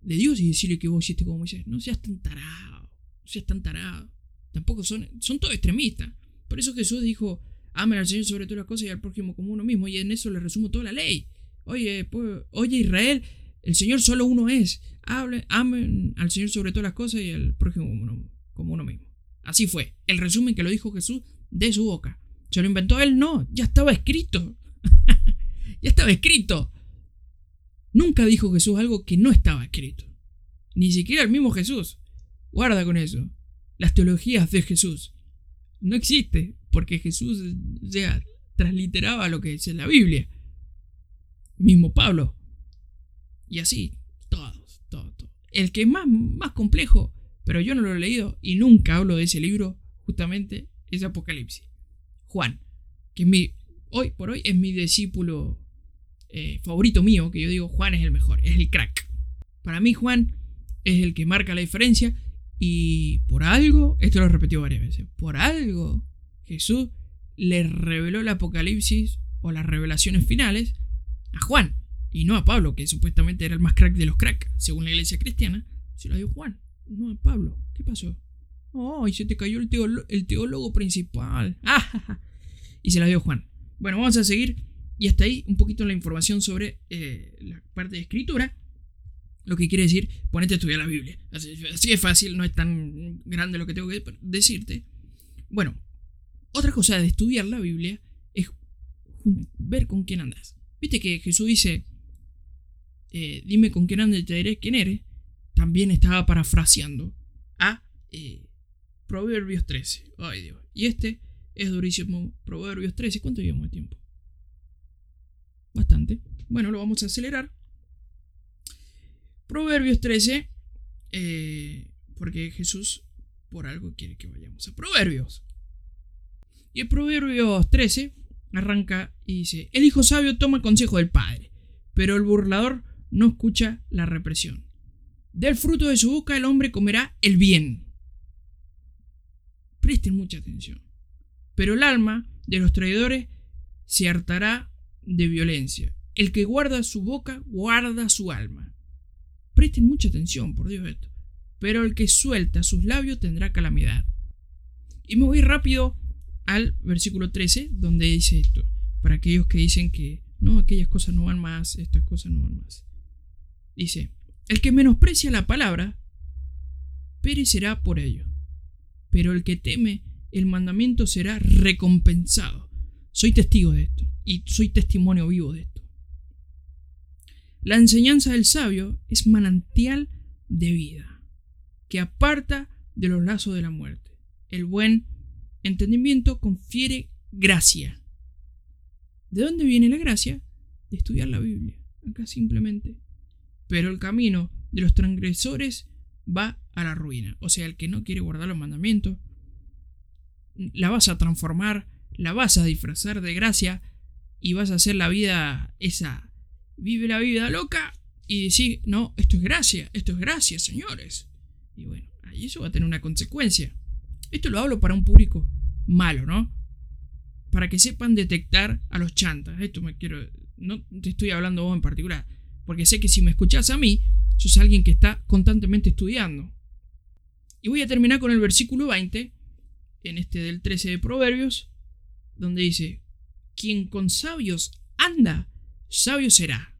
de Dios y decirle que vos hiciste como Moisés. No seas tan tarado, no seas tan tarado. Tampoco son, son todos extremistas. Por eso Jesús dijo, amen al Señor sobre todas las cosas y al prójimo como uno mismo. Y en eso le resumo toda la ley. Oye, pues, oye Israel, El Señor solo uno es. Hable, amen al Señor sobre todas las cosas y al prójimo como uno, como uno mismo. Así fue. El resumen que lo dijo Jesús de su boca. ¿Se lo inventó él? No, ya estaba escrito. ya estaba escrito. Nunca dijo Jesús algo que no estaba escrito. Ni siquiera el mismo Jesús. Guarda con eso. Las teologías de Jesús. No existe, porque Jesús ya transliteraba lo que dice la Biblia. Mismo Pablo. Y así, todos, todos, todos. El que es más, más complejo, pero yo no lo he leído y nunca hablo de ese libro, justamente, es Apocalipsis. Juan, que es mi, hoy por hoy es mi discípulo eh, favorito mío, que yo digo Juan es el mejor, es el crack. Para mí Juan es el que marca la diferencia y por algo, esto lo he repetido varias veces, por algo Jesús le reveló el Apocalipsis o las revelaciones finales a Juan y no a Pablo, que supuestamente era el más crack de los crack, según la iglesia cristiana, se lo dio Juan, no a Pablo. ¿Qué pasó? ¡Ay, se te cayó el, el teólogo principal! ¡Ah! Y se la dio Juan. Bueno, vamos a seguir. Y hasta ahí un poquito la información sobre eh, la parte de escritura. Lo que quiere decir, ponete a estudiar la Biblia. Así, así es fácil, no es tan grande lo que tengo que decirte. Bueno, otra cosa de estudiar la Biblia es ver con quién andas. Viste que Jesús dice, eh, dime con quién andas y te diré quién eres. También estaba parafraseando a eh, Proverbios 13. Ay Dios. Y este es durísimo. Proverbios 13. ¿Cuánto llevamos de tiempo? Bastante. Bueno, lo vamos a acelerar. Proverbios 13. Eh, porque Jesús por algo quiere que vayamos a Proverbios. Y el Proverbios 13 arranca y dice, el hijo sabio toma consejo del padre, pero el burlador no escucha la represión. Del fruto de su boca el hombre comerá el bien. Presten mucha atención. Pero el alma de los traidores se hartará de violencia. El que guarda su boca guarda su alma. Presten mucha atención, por Dios esto. Pero el que suelta sus labios tendrá calamidad. Y me voy rápido al versículo 13, donde dice esto. Para aquellos que dicen que no, aquellas cosas no van más, estas cosas no van más. Dice, el que menosprecia la palabra, perecerá por ello. Pero el que teme el mandamiento será recompensado. Soy testigo de esto y soy testimonio vivo de esto. La enseñanza del sabio es manantial de vida, que aparta de los lazos de la muerte. El buen entendimiento confiere gracia. ¿De dónde viene la gracia? De estudiar la Biblia. Acá simplemente. Pero el camino de los transgresores va a la ruina. O sea, el que no quiere guardar los mandamientos, la vas a transformar, la vas a disfrazar de gracia y vas a hacer la vida esa. Vive la vida loca y decir, no, esto es gracia, esto es gracia, señores. Y bueno, ahí eso va a tener una consecuencia. Esto lo hablo para un público malo, ¿no? Para que sepan detectar a los chantas. Esto me quiero. No te estoy hablando vos en particular. Porque sé que si me escuchás a mí, sos alguien que está constantemente estudiando. Y voy a terminar con el versículo 20 en este del 13 de Proverbios, donde dice, quien con sabios anda, sabio será,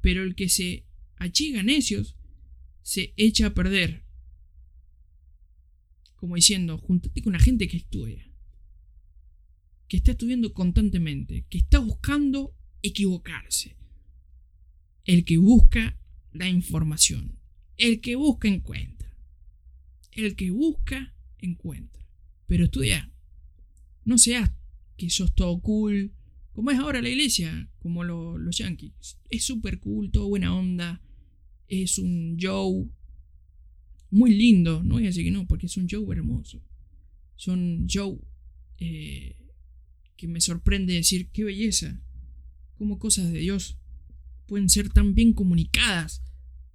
pero el que se achiga necios, se echa a perder. Como diciendo, juntate con la gente que estudia, que está estudiando constantemente, que está buscando equivocarse. El que busca la información, el que busca encuentra. El que busca encuentra. Pero estudia. No seas que sos todo cool. Como es ahora la iglesia, como los yankees. Es súper cool, todo buena onda. Es un Joe muy lindo. No voy a decir que no, porque es un Joe hermoso. Son Joe eh, que me sorprende decir qué belleza. Como cosas de Dios pueden ser tan bien comunicadas.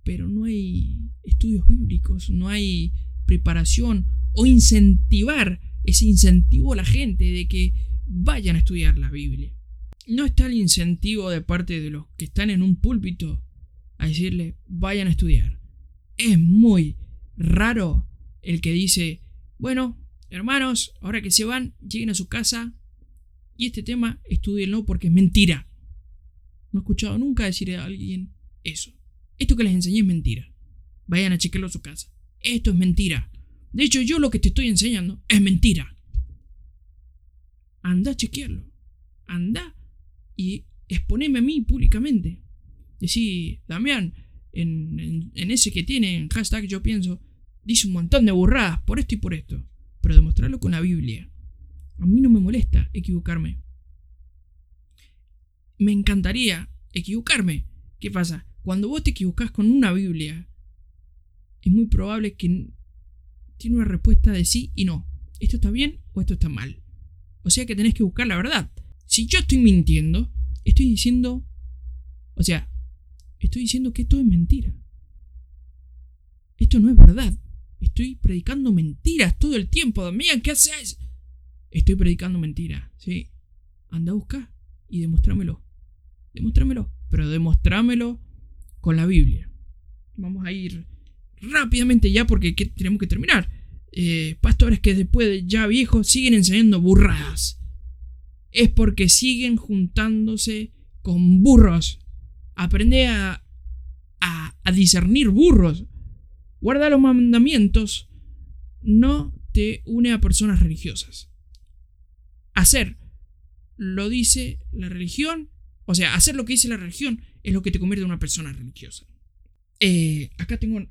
Pero no hay estudios bíblicos, no hay preparación o incentivar ese incentivo a la gente de que vayan a estudiar la Biblia. No está el incentivo de parte de los que están en un púlpito a decirle vayan a estudiar. Es muy raro el que dice, bueno, hermanos, ahora que se van, lleguen a su casa y este tema estudienlo porque es mentira. No he escuchado nunca decir a alguien eso. esto que les enseñé es mentira. Vayan a chequearlo a su casa. Esto es mentira. De hecho, yo lo que te estoy enseñando es mentira. Anda a chequearlo. Anda y exponeme a mí públicamente. Decí, Damián, en, en, ese que tiene en hashtag yo pienso, dice un montón de burradas por esto y por esto. Pero demostrarlo con la Biblia. A mí no me molesta equivocarme. Me encantaría equivocarme. ¿Qué pasa? Cuando vos te equivocás con una Biblia, es muy probable que tiene una respuesta de sí y no. ¿Esto está bien o esto está mal? O sea que tenés que buscar la verdad. Si yo estoy mintiendo, estoy diciendo... O sea, estoy diciendo que esto es mentira. Esto no es verdad. Estoy predicando mentiras todo el tiempo. Damián, ¿qué haces? Estoy predicando mentiras, ¿sí? Anda a buscar y demostrámelo. Demostrámelo. Pero demostrámelo con la Biblia. Vamos a ir rápidamente ya porque tenemos que terminar. Eh, pastores que después de ya viejos siguen enseñando burradas. Es porque siguen juntándose con burros. Aprende a, a, a discernir burros. Guarda los mandamientos. No te une a personas religiosas. Hacer lo dice la religión. O sea, hacer lo que dice la religión es lo que te convierte en una persona religiosa. Eh, acá tengo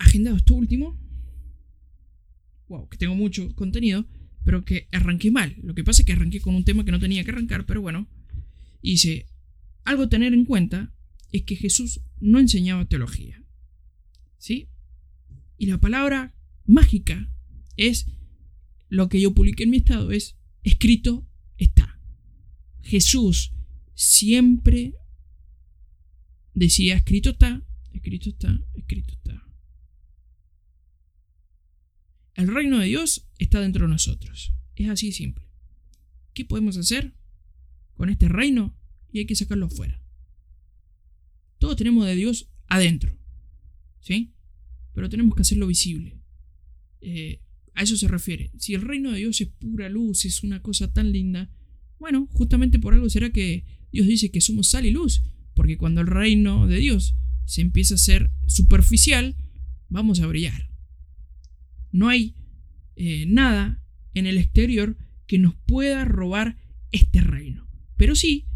agendado esto último. Wow, que tengo mucho contenido, pero que arranqué mal. Lo que pasa es que arranqué con un tema que no tenía que arrancar, pero bueno. Dice, algo a tener en cuenta es que Jesús no enseñaba teología. ¿Sí? Y la palabra mágica es lo que yo publiqué en mi estado, es escrito está. Jesús siempre decía escrito está, escrito está, escrito está. El reino de Dios está dentro de nosotros. Es así simple. ¿Qué podemos hacer con este reino? Y hay que sacarlo afuera. Todos tenemos de Dios adentro. ¿Sí? Pero tenemos que hacerlo visible. Eh, a eso se refiere. Si el reino de Dios es pura luz, es una cosa tan linda, bueno, justamente por algo será que Dios dice que somos sal y luz. Porque cuando el reino de Dios se empieza a ser superficial, vamos a brillar. No hay eh, nada en el exterior que nos pueda robar este reino. Pero sí,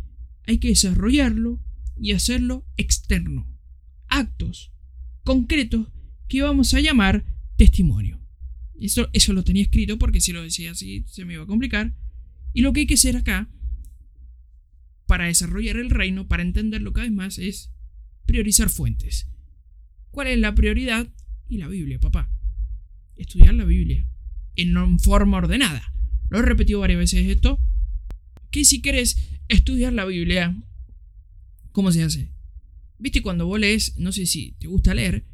hay que desarrollarlo y hacerlo externo. Actos concretos que vamos a llamar testimonio. Eso, eso lo tenía escrito porque si lo decía así se me iba a complicar. Y lo que hay que hacer acá, para desarrollar el reino, para entenderlo cada vez más, es priorizar fuentes. ¿Cuál es la prioridad? Y la Biblia, papá estudiar la Biblia en forma ordenada. Lo he repetido varias veces esto. Que si quieres estudiar la Biblia, ¿cómo se hace? Viste cuando vos lees, no sé si te gusta leer,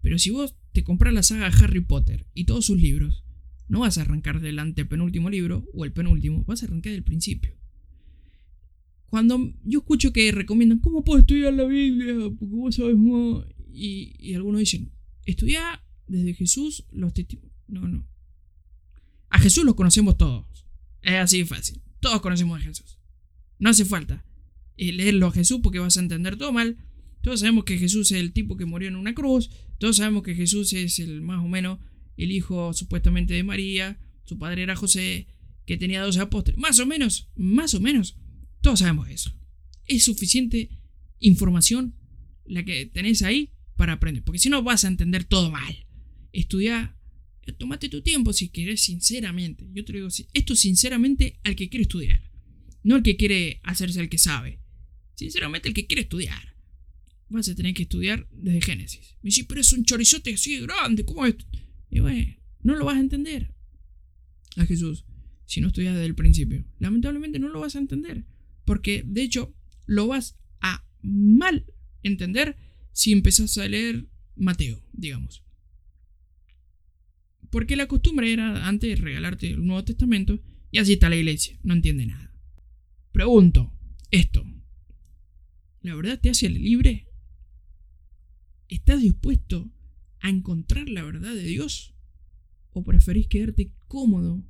pero si vos te compras la saga Harry Potter y todos sus libros, no vas a arrancar del antepenúltimo libro o el penúltimo, vas a arrancar del principio. Cuando yo escucho que recomiendan, ¿cómo puedo estudiar la Biblia? Porque vos sabes y algunos dicen, estudia desde Jesús los testimonios. No, no. A Jesús los conocemos todos. Es así fácil. Todos conocemos a Jesús. No hace falta eh, leerlo a Jesús porque vas a entender todo mal. Todos sabemos que Jesús es el tipo que murió en una cruz. Todos sabemos que Jesús es el más o menos el hijo supuestamente de María. Su padre era José, que tenía dos apóstoles. Más o menos, más o menos. Todos sabemos eso. Es suficiente información la que tenés ahí para aprender. Porque si no vas a entender todo mal estudia, tómate tu tiempo si quieres sinceramente. Yo te digo, esto sinceramente al que quiere estudiar, no al que quiere hacerse el que sabe. Sinceramente el que quiere estudiar. Vas a tener que estudiar desde Génesis. Me dice, pero es un chorizote así grande, ¿cómo es? Y bueno, no lo vas a entender. A Jesús, si no estudias desde el principio. Lamentablemente no lo vas a entender. Porque de hecho lo vas a mal entender si empezás a leer Mateo, digamos. Porque la costumbre era antes regalarte el Nuevo Testamento y así está la iglesia, no entiende nada. Pregunto, esto, ¿la verdad te hace libre? ¿Estás dispuesto a encontrar la verdad de Dios? ¿O preferís quedarte cómodo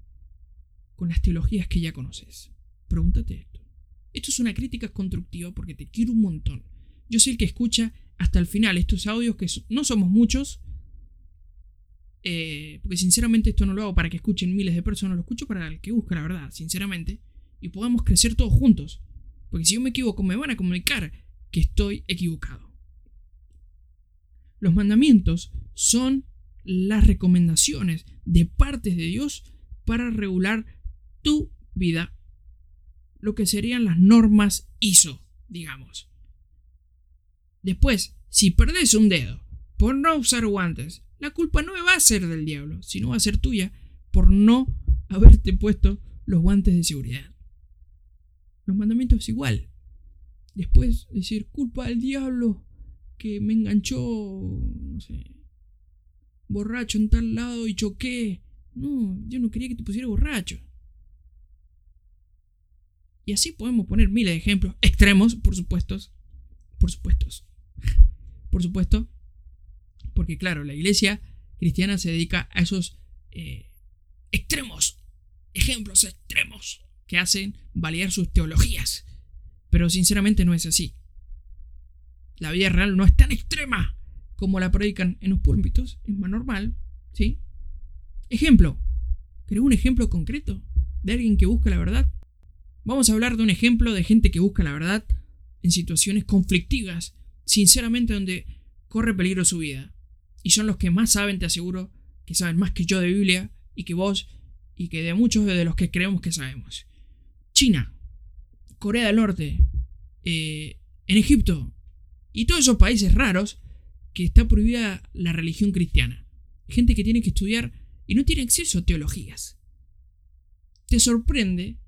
con las teologías que ya conoces? Pregúntate esto. Esto es una crítica constructiva porque te quiero un montón. Yo soy el que escucha hasta el final estos audios, que no somos muchos, eh, porque sinceramente esto no lo hago para que escuchen miles de personas, lo escucho para el que busca la verdad, sinceramente, y podamos crecer todos juntos. Porque si yo me equivoco, me van a comunicar que estoy equivocado. Los mandamientos son las recomendaciones de partes de Dios para regular tu vida. Lo que serían las normas ISO, digamos. Después, si perdés un dedo por no usar guantes, la culpa no va a ser del diablo, sino va a ser tuya por no haberte puesto los guantes de seguridad. Los mandamientos igual. Después decir culpa del diablo que me enganchó, no sé, borracho en tal lado y choqué. No, yo no quería que te pusiera borracho. Y así podemos poner miles de ejemplos extremos, por supuesto. Por supuesto. por supuesto. Porque claro, la iglesia cristiana se dedica a esos eh, extremos. Ejemplos extremos que hacen validar sus teologías. Pero sinceramente no es así. La vida real no es tan extrema como la predican en los púlpitos. Es más normal. ¿Sí? Ejemplo. ¿Querés un ejemplo concreto de alguien que busca la verdad? Vamos a hablar de un ejemplo de gente que busca la verdad en situaciones conflictivas, sinceramente donde corre peligro su vida. Y son los que más saben, te aseguro, que saben más que yo de Biblia y que vos y que de muchos de los que creemos que sabemos. China, Corea del Norte, eh, en Egipto y todos esos países raros que está prohibida la religión cristiana. Gente que tiene que estudiar y no tiene acceso a teologías. Te sorprende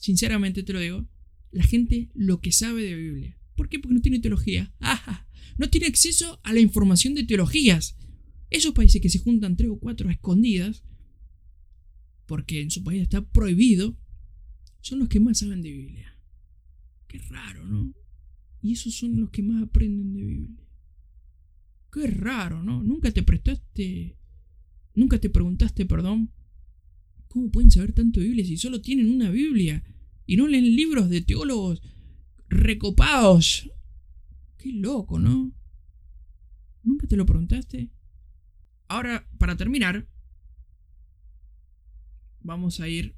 sinceramente te lo digo, la gente lo que sabe de Biblia. ¿Por qué? Porque no tiene teología. no tiene acceso a la información de teologías. Esos países que se juntan tres o cuatro escondidas, porque en su país está prohibido, son los que más saben de Biblia. Qué raro, ¿no? Y esos son los que más aprenden de Biblia. Qué raro, ¿no? Nunca te prestaste, nunca te preguntaste, perdón, ¿Cómo pueden saber tanto de Biblia si solo tienen una Biblia y no leen libros de teólogos recopados? Qué loco, ¿no? ¿Nunca te lo preguntaste? Ahora, para terminar, vamos a ir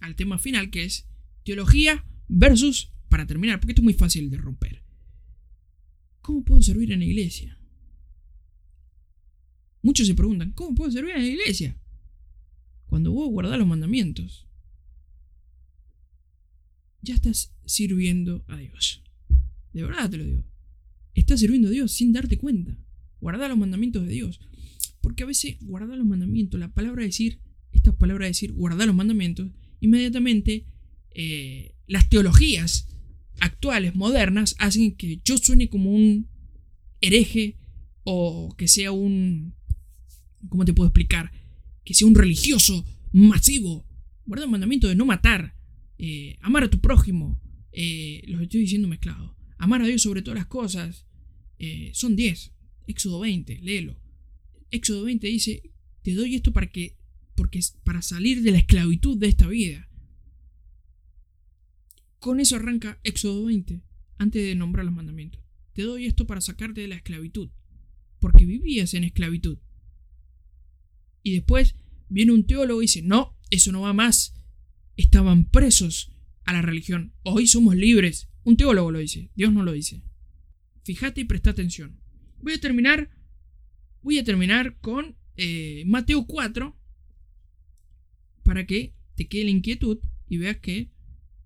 al tema final que es teología versus, para terminar, porque esto es muy fácil de romper. ¿Cómo puedo servir en la iglesia? Muchos se preguntan, ¿cómo puedo servir en la iglesia? Cuando vos guardás los mandamientos, ya estás sirviendo a Dios. De verdad te lo digo. Estás sirviendo a Dios sin darte cuenta. Guardar los mandamientos de Dios. Porque a veces guardar los mandamientos, la palabra decir, esta palabra decir guardar los mandamientos, inmediatamente eh, las teologías actuales, modernas, hacen que yo suene como un hereje o que sea un... ¿Cómo te puedo explicar? que sea un religioso masivo. Guarda el mandamiento de no matar, eh, amar a tu prójimo. Eh, los estoy diciendo mezclado. Amar a Dios sobre todas las cosas. Eh, son 10. Éxodo 20, léelo. Éxodo 20 dice, te doy esto para que, porque para salir de la esclavitud de esta vida. Con eso arranca Éxodo 20, antes de nombrar los mandamientos. Te doy esto para sacarte de la esclavitud, porque vivías en esclavitud. Y después viene un teólogo y dice, no, eso no va más. Estaban presos a la religión. Hoy somos libres. Un teólogo lo dice, Dios no lo dice. Fíjate y presta atención. Voy a terminar, voy a terminar con eh, Mateo 4 para que te quede la inquietud y veas que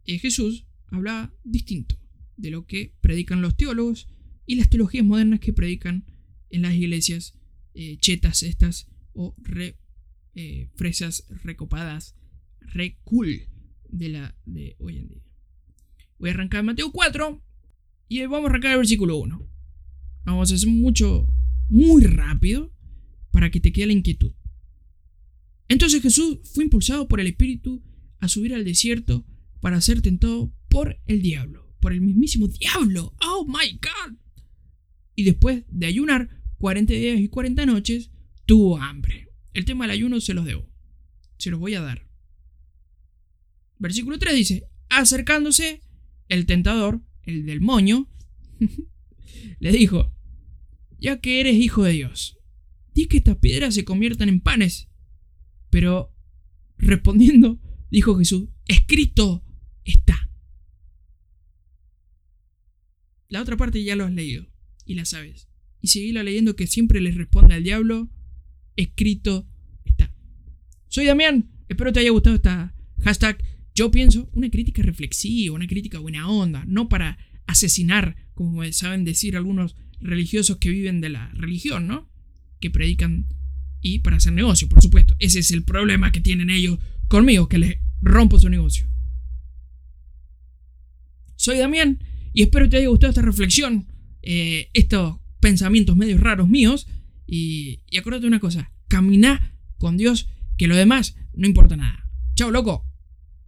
eh, Jesús habla distinto de lo que predican los teólogos y las teologías modernas que predican en las iglesias eh, chetas estas o re, fresas recopadas, re de la de hoy en día. Voy a arrancar Mateo 4 y vamos a arrancar el versículo 1. Vamos a hacer mucho, muy rápido para que te quede la inquietud. Entonces Jesús fue impulsado por el Espíritu a subir al desierto para ser tentado por el diablo, por el mismísimo diablo. Oh my God. Y después de ayunar 40 días y 40 noches, tuvo hambre. El tema del ayuno se los debo. Se los voy a dar. Versículo 3 dice, acercándose, el tentador, el del moño, le dijo, ya que eres hijo de Dios, di que estas piedras se conviertan en panes. Pero, respondiendo, dijo Jesús, escrito está. La otra parte ya lo has leído y la sabes. Y seguíla leyendo que siempre les responde al diablo, escrito está. Soy Damián, espero te haya gustado esta hashtag. Yo pienso una crítica reflexiva, una crítica buena onda, no para asesinar, como saben decir algunos religiosos que viven de la religión, ¿no? Que predican y para hacer negocio, por supuesto. Ese es el problema que tienen ellos conmigo, que les rompo su negocio. Soy Damián y espero te haya gustado esta reflexión, eh, estos pensamientos medios raros míos. Y, y acuérdate una cosa, camina con Dios, que lo demás no importa nada. Chao, loco.